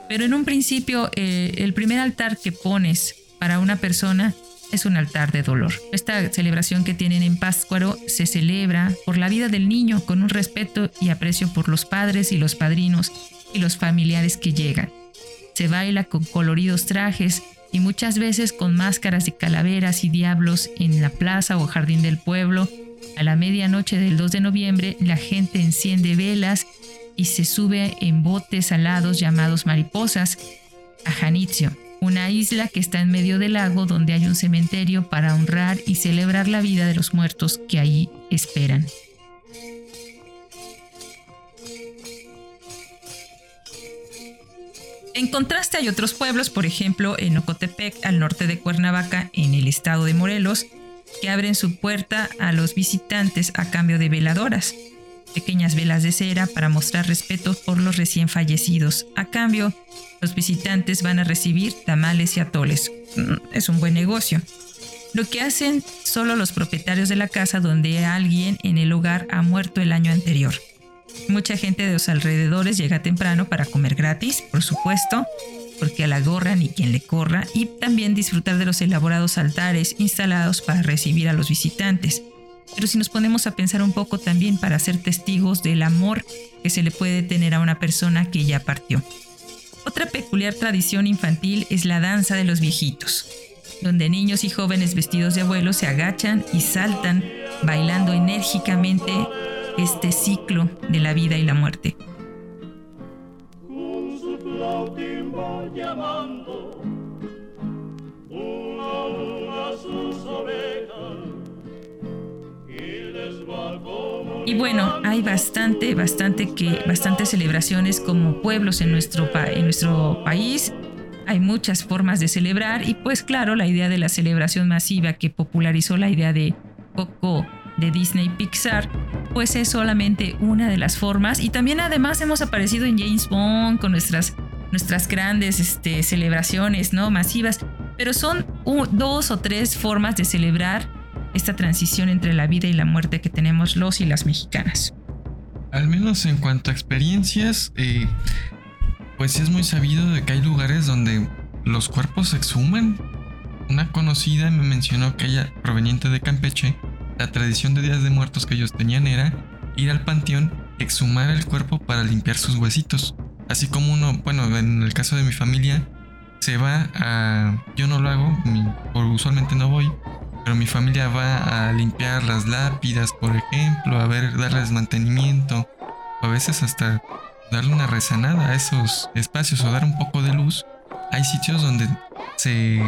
A: Pero en un principio eh, el primer altar que pones para una persona es un altar de dolor. Esta celebración que tienen en Páscuaro se celebra por la vida del niño con un respeto y aprecio por los padres y los padrinos y los familiares que llegan. Se baila con coloridos trajes y muchas veces con máscaras de calaveras y diablos en la plaza o jardín del pueblo a la medianoche del 2 de noviembre, la gente enciende velas y se sube en botes alados llamados mariposas a Janitzio, una isla que está en medio del lago donde hay un cementerio para honrar y celebrar la vida de los muertos que ahí esperan. En contraste hay otros pueblos, por ejemplo en Ocotepec, al norte de Cuernavaca, en el estado de Morelos, que abren su puerta a los visitantes a cambio de veladoras, pequeñas velas de cera para mostrar respeto por los recién fallecidos. A cambio, los visitantes van a recibir tamales y atoles. Mm, es un buen negocio. Lo que hacen solo los propietarios de la casa donde alguien en el hogar ha muerto el año anterior. Mucha gente de los alrededores llega temprano para comer gratis, por supuesto, porque a la gorra ni quien le corra, y también disfrutar de los elaborados altares instalados para recibir a los visitantes. Pero si nos ponemos a pensar un poco también para ser testigos del amor que se le puede tener a una persona que ya partió. Otra peculiar tradición infantil es la danza de los viejitos, donde niños y jóvenes vestidos de abuelos se agachan y saltan bailando enérgicamente este ciclo de la vida y la muerte. Y bueno, hay bastante, bastante que, bastantes celebraciones como pueblos en nuestro, país. Hay muchas formas de celebrar y pues claro, la idea de la celebración masiva que popularizó la idea de Coco de Disney Pixar, pues es solamente una de las formas. Y también además hemos aparecido en James Bond con nuestras nuestras grandes este, celebraciones ¿no? masivas, pero son dos o tres formas de celebrar esta transición entre la vida y la muerte que tenemos los y las mexicanas.
C: Al menos en cuanto a experiencias, eh, pues es muy sabido de que hay lugares donde los cuerpos se exhuman. Una conocida me mencionó que ella, proveniente de Campeche, la tradición de días de muertos que ellos tenían era ir al panteón, exhumar el cuerpo para limpiar sus huesitos. Así como uno, bueno, en el caso de mi familia, se va a... Yo no lo hago, por usualmente no voy, pero mi familia va a limpiar las lápidas, por ejemplo, a ver, darles mantenimiento, a veces hasta darle una rezanada a esos espacios o dar un poco de luz. Hay sitios donde se...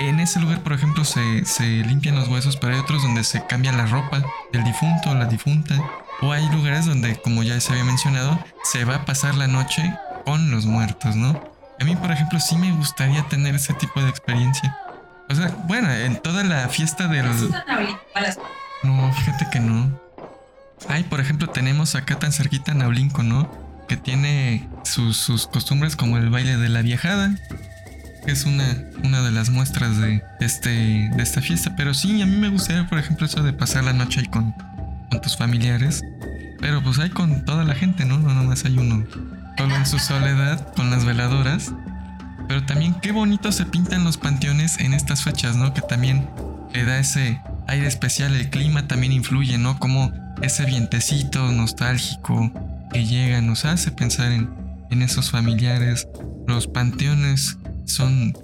C: En ese lugar, por ejemplo, se, se limpian los huesos, pero hay otros donde se cambia la ropa del difunto o la difunta. O hay lugares donde, como ya se había mencionado, se va a pasar la noche con los muertos, ¿no? A mí, por ejemplo, sí me gustaría tener ese tipo de experiencia. O sea, bueno, en toda la fiesta del... No, fíjate que no. Ay, por ejemplo, tenemos acá tan cerquita Naulinco, ¿no? Que tiene sus, sus, costumbres como el baile de la viajada. Que es una, una de las muestras de, este, de esta fiesta. Pero sí, a mí me gustaría, por ejemplo, eso de pasar la noche ahí con, con tus familiares. Pero pues hay con toda la gente, ¿no? No nomás hay uno solo en su soledad con las veladoras. Pero también qué bonito se pintan los panteones en estas fechas, ¿no? Que también le da ese aire especial, el clima también influye, ¿no? Como ese vientecito nostálgico que llega nos hace pensar en, en esos familiares. Los panteones son...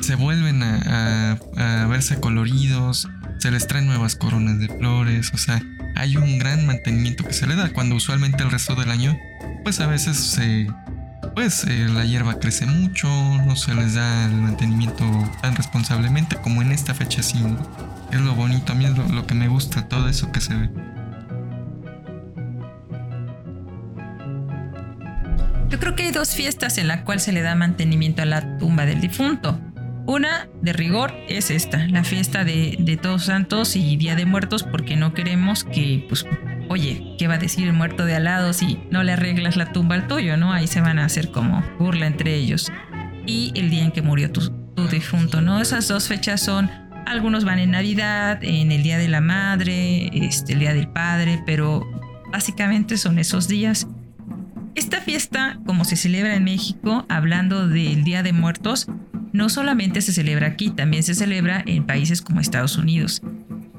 C: se vuelven a, a verse coloridos, se les traen nuevas coronas de flores, o sea, hay un gran mantenimiento que se le da cuando usualmente el resto del año, pues a veces se, pues eh, la hierba crece mucho, no se les da el mantenimiento tan responsablemente como en esta fecha sí. Es lo bonito, a mí es lo que me gusta, todo eso que se ve.
A: Yo creo que hay dos fiestas en las cuales se le da mantenimiento a la tumba del difunto. Una, de rigor, es esta, la fiesta de, Todos Santos y Día de Muertos, porque no queremos que, pues, oye, ¿qué va a decir el muerto de al lado si no le arreglas la tumba al tuyo, no? Ahí se van a hacer como burla entre ellos. Y el día en que murió tu, difunto, ¿no? Esas dos fechas son, algunos van en Navidad, en el Día de la Madre, este, el Día del Padre, pero básicamente son esos días esta fiesta, como se celebra en México, hablando del Día de Muertos, no solamente se celebra aquí, también se celebra en países como Estados Unidos.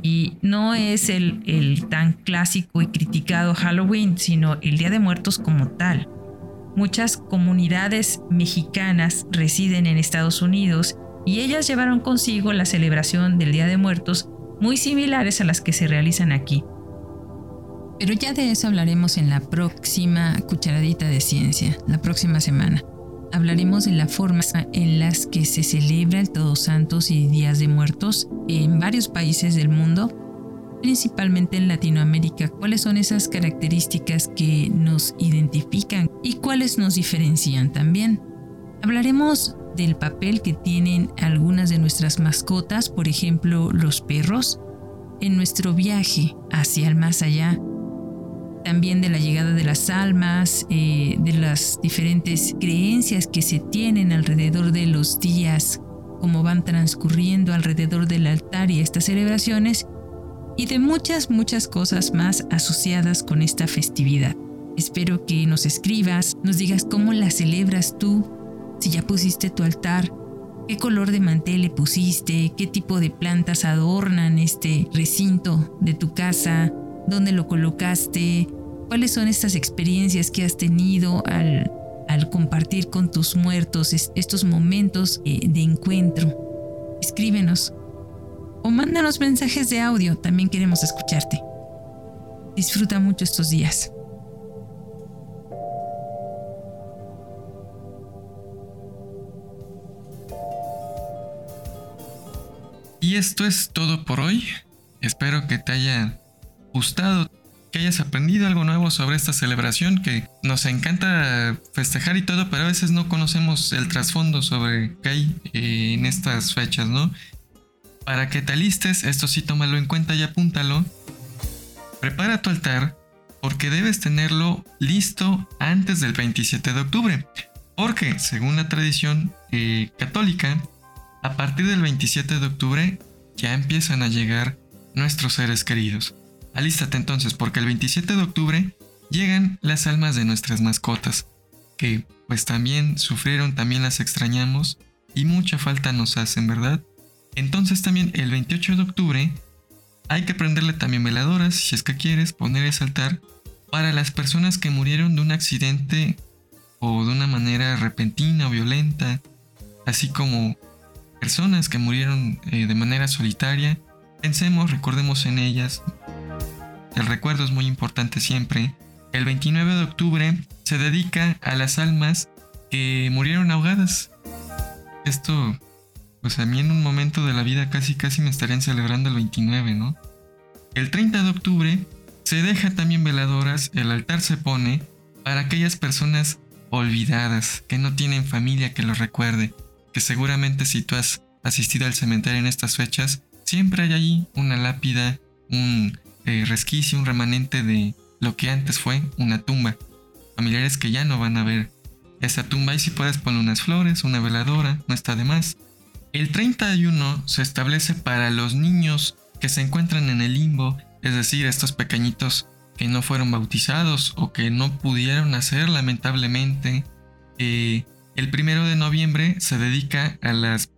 A: Y no es el, el tan clásico y criticado Halloween, sino el Día de Muertos como tal. Muchas comunidades mexicanas residen en Estados Unidos y ellas llevaron consigo la celebración del Día de Muertos muy similares a las que se realizan aquí. Pero ya de eso hablaremos en la próxima cucharadita de ciencia, la próxima semana. Hablaremos de la forma en las que se celebra el Todos Santos y Días de Muertos en varios países del mundo, principalmente en Latinoamérica. ¿Cuáles son esas características que nos identifican y cuáles nos diferencian también? Hablaremos del papel que tienen algunas de nuestras mascotas, por ejemplo los perros, en nuestro viaje hacia el más allá también de la llegada de las almas, eh, de las diferentes creencias que se tienen alrededor de los días, cómo van transcurriendo alrededor del altar y estas celebraciones, y de muchas, muchas cosas más asociadas con esta festividad. Espero que nos escribas, nos digas cómo la celebras tú, si ya pusiste tu altar, qué color de mantel le pusiste, qué tipo de plantas adornan este recinto de tu casa, dónde lo colocaste, cuáles son estas experiencias que has tenido al, compartir con tus muertos estos momentos eh, de encuentro. Escríbenos o mándanos mensajes de audio, también queremos escucharte. Disfruta mucho estos días.
C: Y esto es todo por hoy. Espero que te haya gustado, que hayas aprendido algo nuevo sobre esta celebración, que nos encanta festejar y todo, pero a veces no conocemos el trasfondo sobre qué hay eh, en estas fechas, ¿no? Para que te alistes, esto sí tómalo en cuenta y apúntalo. Prepara tu altar porque debes tenerlo listo antes del 27 de octubre. Porque, según la tradición eh, católica, a partir del 27 de octubre ya empiezan a llegar nuestros seres queridos. Alístate entonces porque el 27 de octubre llegan las almas de nuestras mascotas, que pues también sufrieron, también las extrañamos y mucha falta nos hacen, ¿verdad? Entonces también el 28 de octubre hay que prenderle también veladoras, si es que quieres, poner ese altar para las personas que murieron de un accidente o de una manera repentina o violenta, así como personas que murieron eh, de manera solitaria. Pensemos, recordemos en ellas, el recuerdo es muy importante siempre. El 29 de octubre se dedica a las almas que murieron ahogadas. Esto, pues a mí en un momento de la vida casi casi me estarían celebrando el 29, ¿no? El 30 de octubre se deja también veladoras, el altar se pone para aquellas personas olvidadas, que no tienen familia que los recuerde, que seguramente si tú has asistido al cementerio en estas fechas, siempre hay allí una lápida, un eh, resquicio, un remanente de lo que antes fue una tumba. Familiares que ya no van a ver esa tumba y si puedes poner unas flores, una veladora, no está de más. El 31 se establece para los niños que se encuentran en el limbo, es decir, estos pequeñitos que no fueron bautizados o que no pudieron nacer lamentablemente. Eh, el primero de noviembre se dedica a las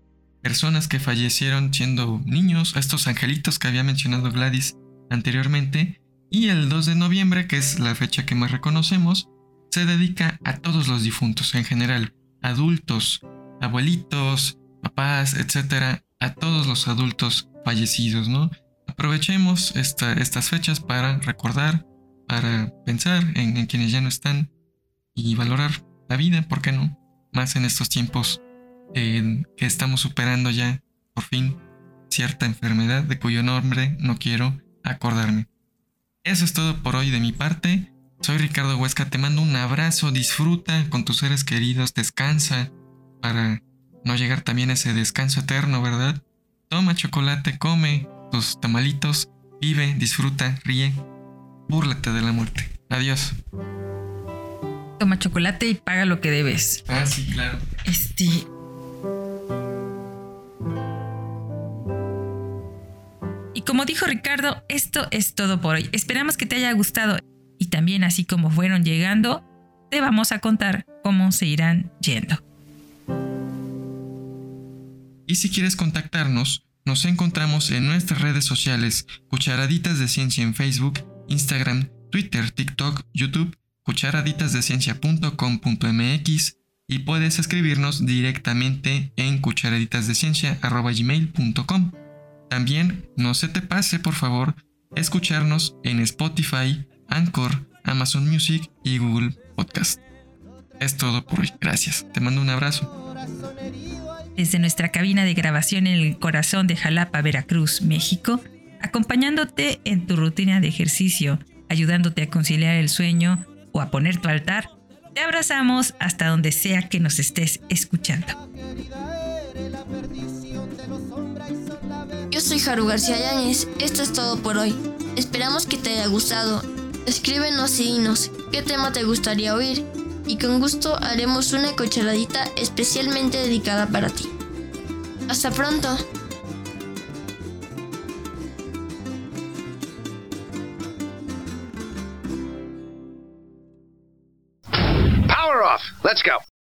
C: personas que fallecieron siendo niños, a estos angelitos que había mencionado Gladys anteriormente, y el 2 de noviembre, que es la fecha que más reconocemos, se dedica a todos los difuntos en general, adultos, abuelitos, papás, etcétera, a todos los adultos fallecidos, ¿no? Aprovechemos estas fechas para recordar, para pensar en, en quienes ya no están y valorar la vida, ¿por qué no? Más en estos tiempos que estamos superando ya, por fin, cierta enfermedad de cuyo nombre no quiero acordarme. Eso es todo por hoy de mi parte. Soy Ricardo Huesca, te mando un abrazo, disfruta con tus seres queridos, descansa para no llegar también a ese descanso eterno, ¿verdad? Toma chocolate, come tus tamalitos, vive, disfruta, ríe, búrlate de la muerte. Adiós.
A: Toma chocolate y paga lo que debes.
C: Ah, sí, claro.
A: Este. Como dijo Ricardo, esto es todo por hoy. Esperamos que te haya gustado y también así como fueron llegando, te vamos a contar cómo se irán yendo.
C: Y si quieres contactarnos, nos encontramos en nuestras redes sociales, Cucharaditas de Ciencia en Facebook, Instagram, Twitter, TikTok, YouTube, cucharaditasdeciencia.com.mx y puedes escribirnos directamente en cucharaditasdeciencia.gmail.com. También no se te pase, por favor, escucharnos en Spotify, Anchor, Amazon Music y Google Podcast. Es todo por hoy. Gracias. Te mando un abrazo
A: desde nuestra cabina de grabación en el corazón de Jalapa, Veracruz, México, acompañándote en tu rutina de ejercicio, ayudándote a conciliar el sueño o a poner tu altar. Te abrazamos hasta donde sea que nos estés escuchando.
B: Yo soy Haru García Yáñez, esto es todo por hoy. Esperamos que te haya gustado. Escríbenos y dinos qué tema te gustaría oír y con gusto haremos una cucharadita especialmente dedicada para ti. Hasta pronto.
E: Power off. Let's go.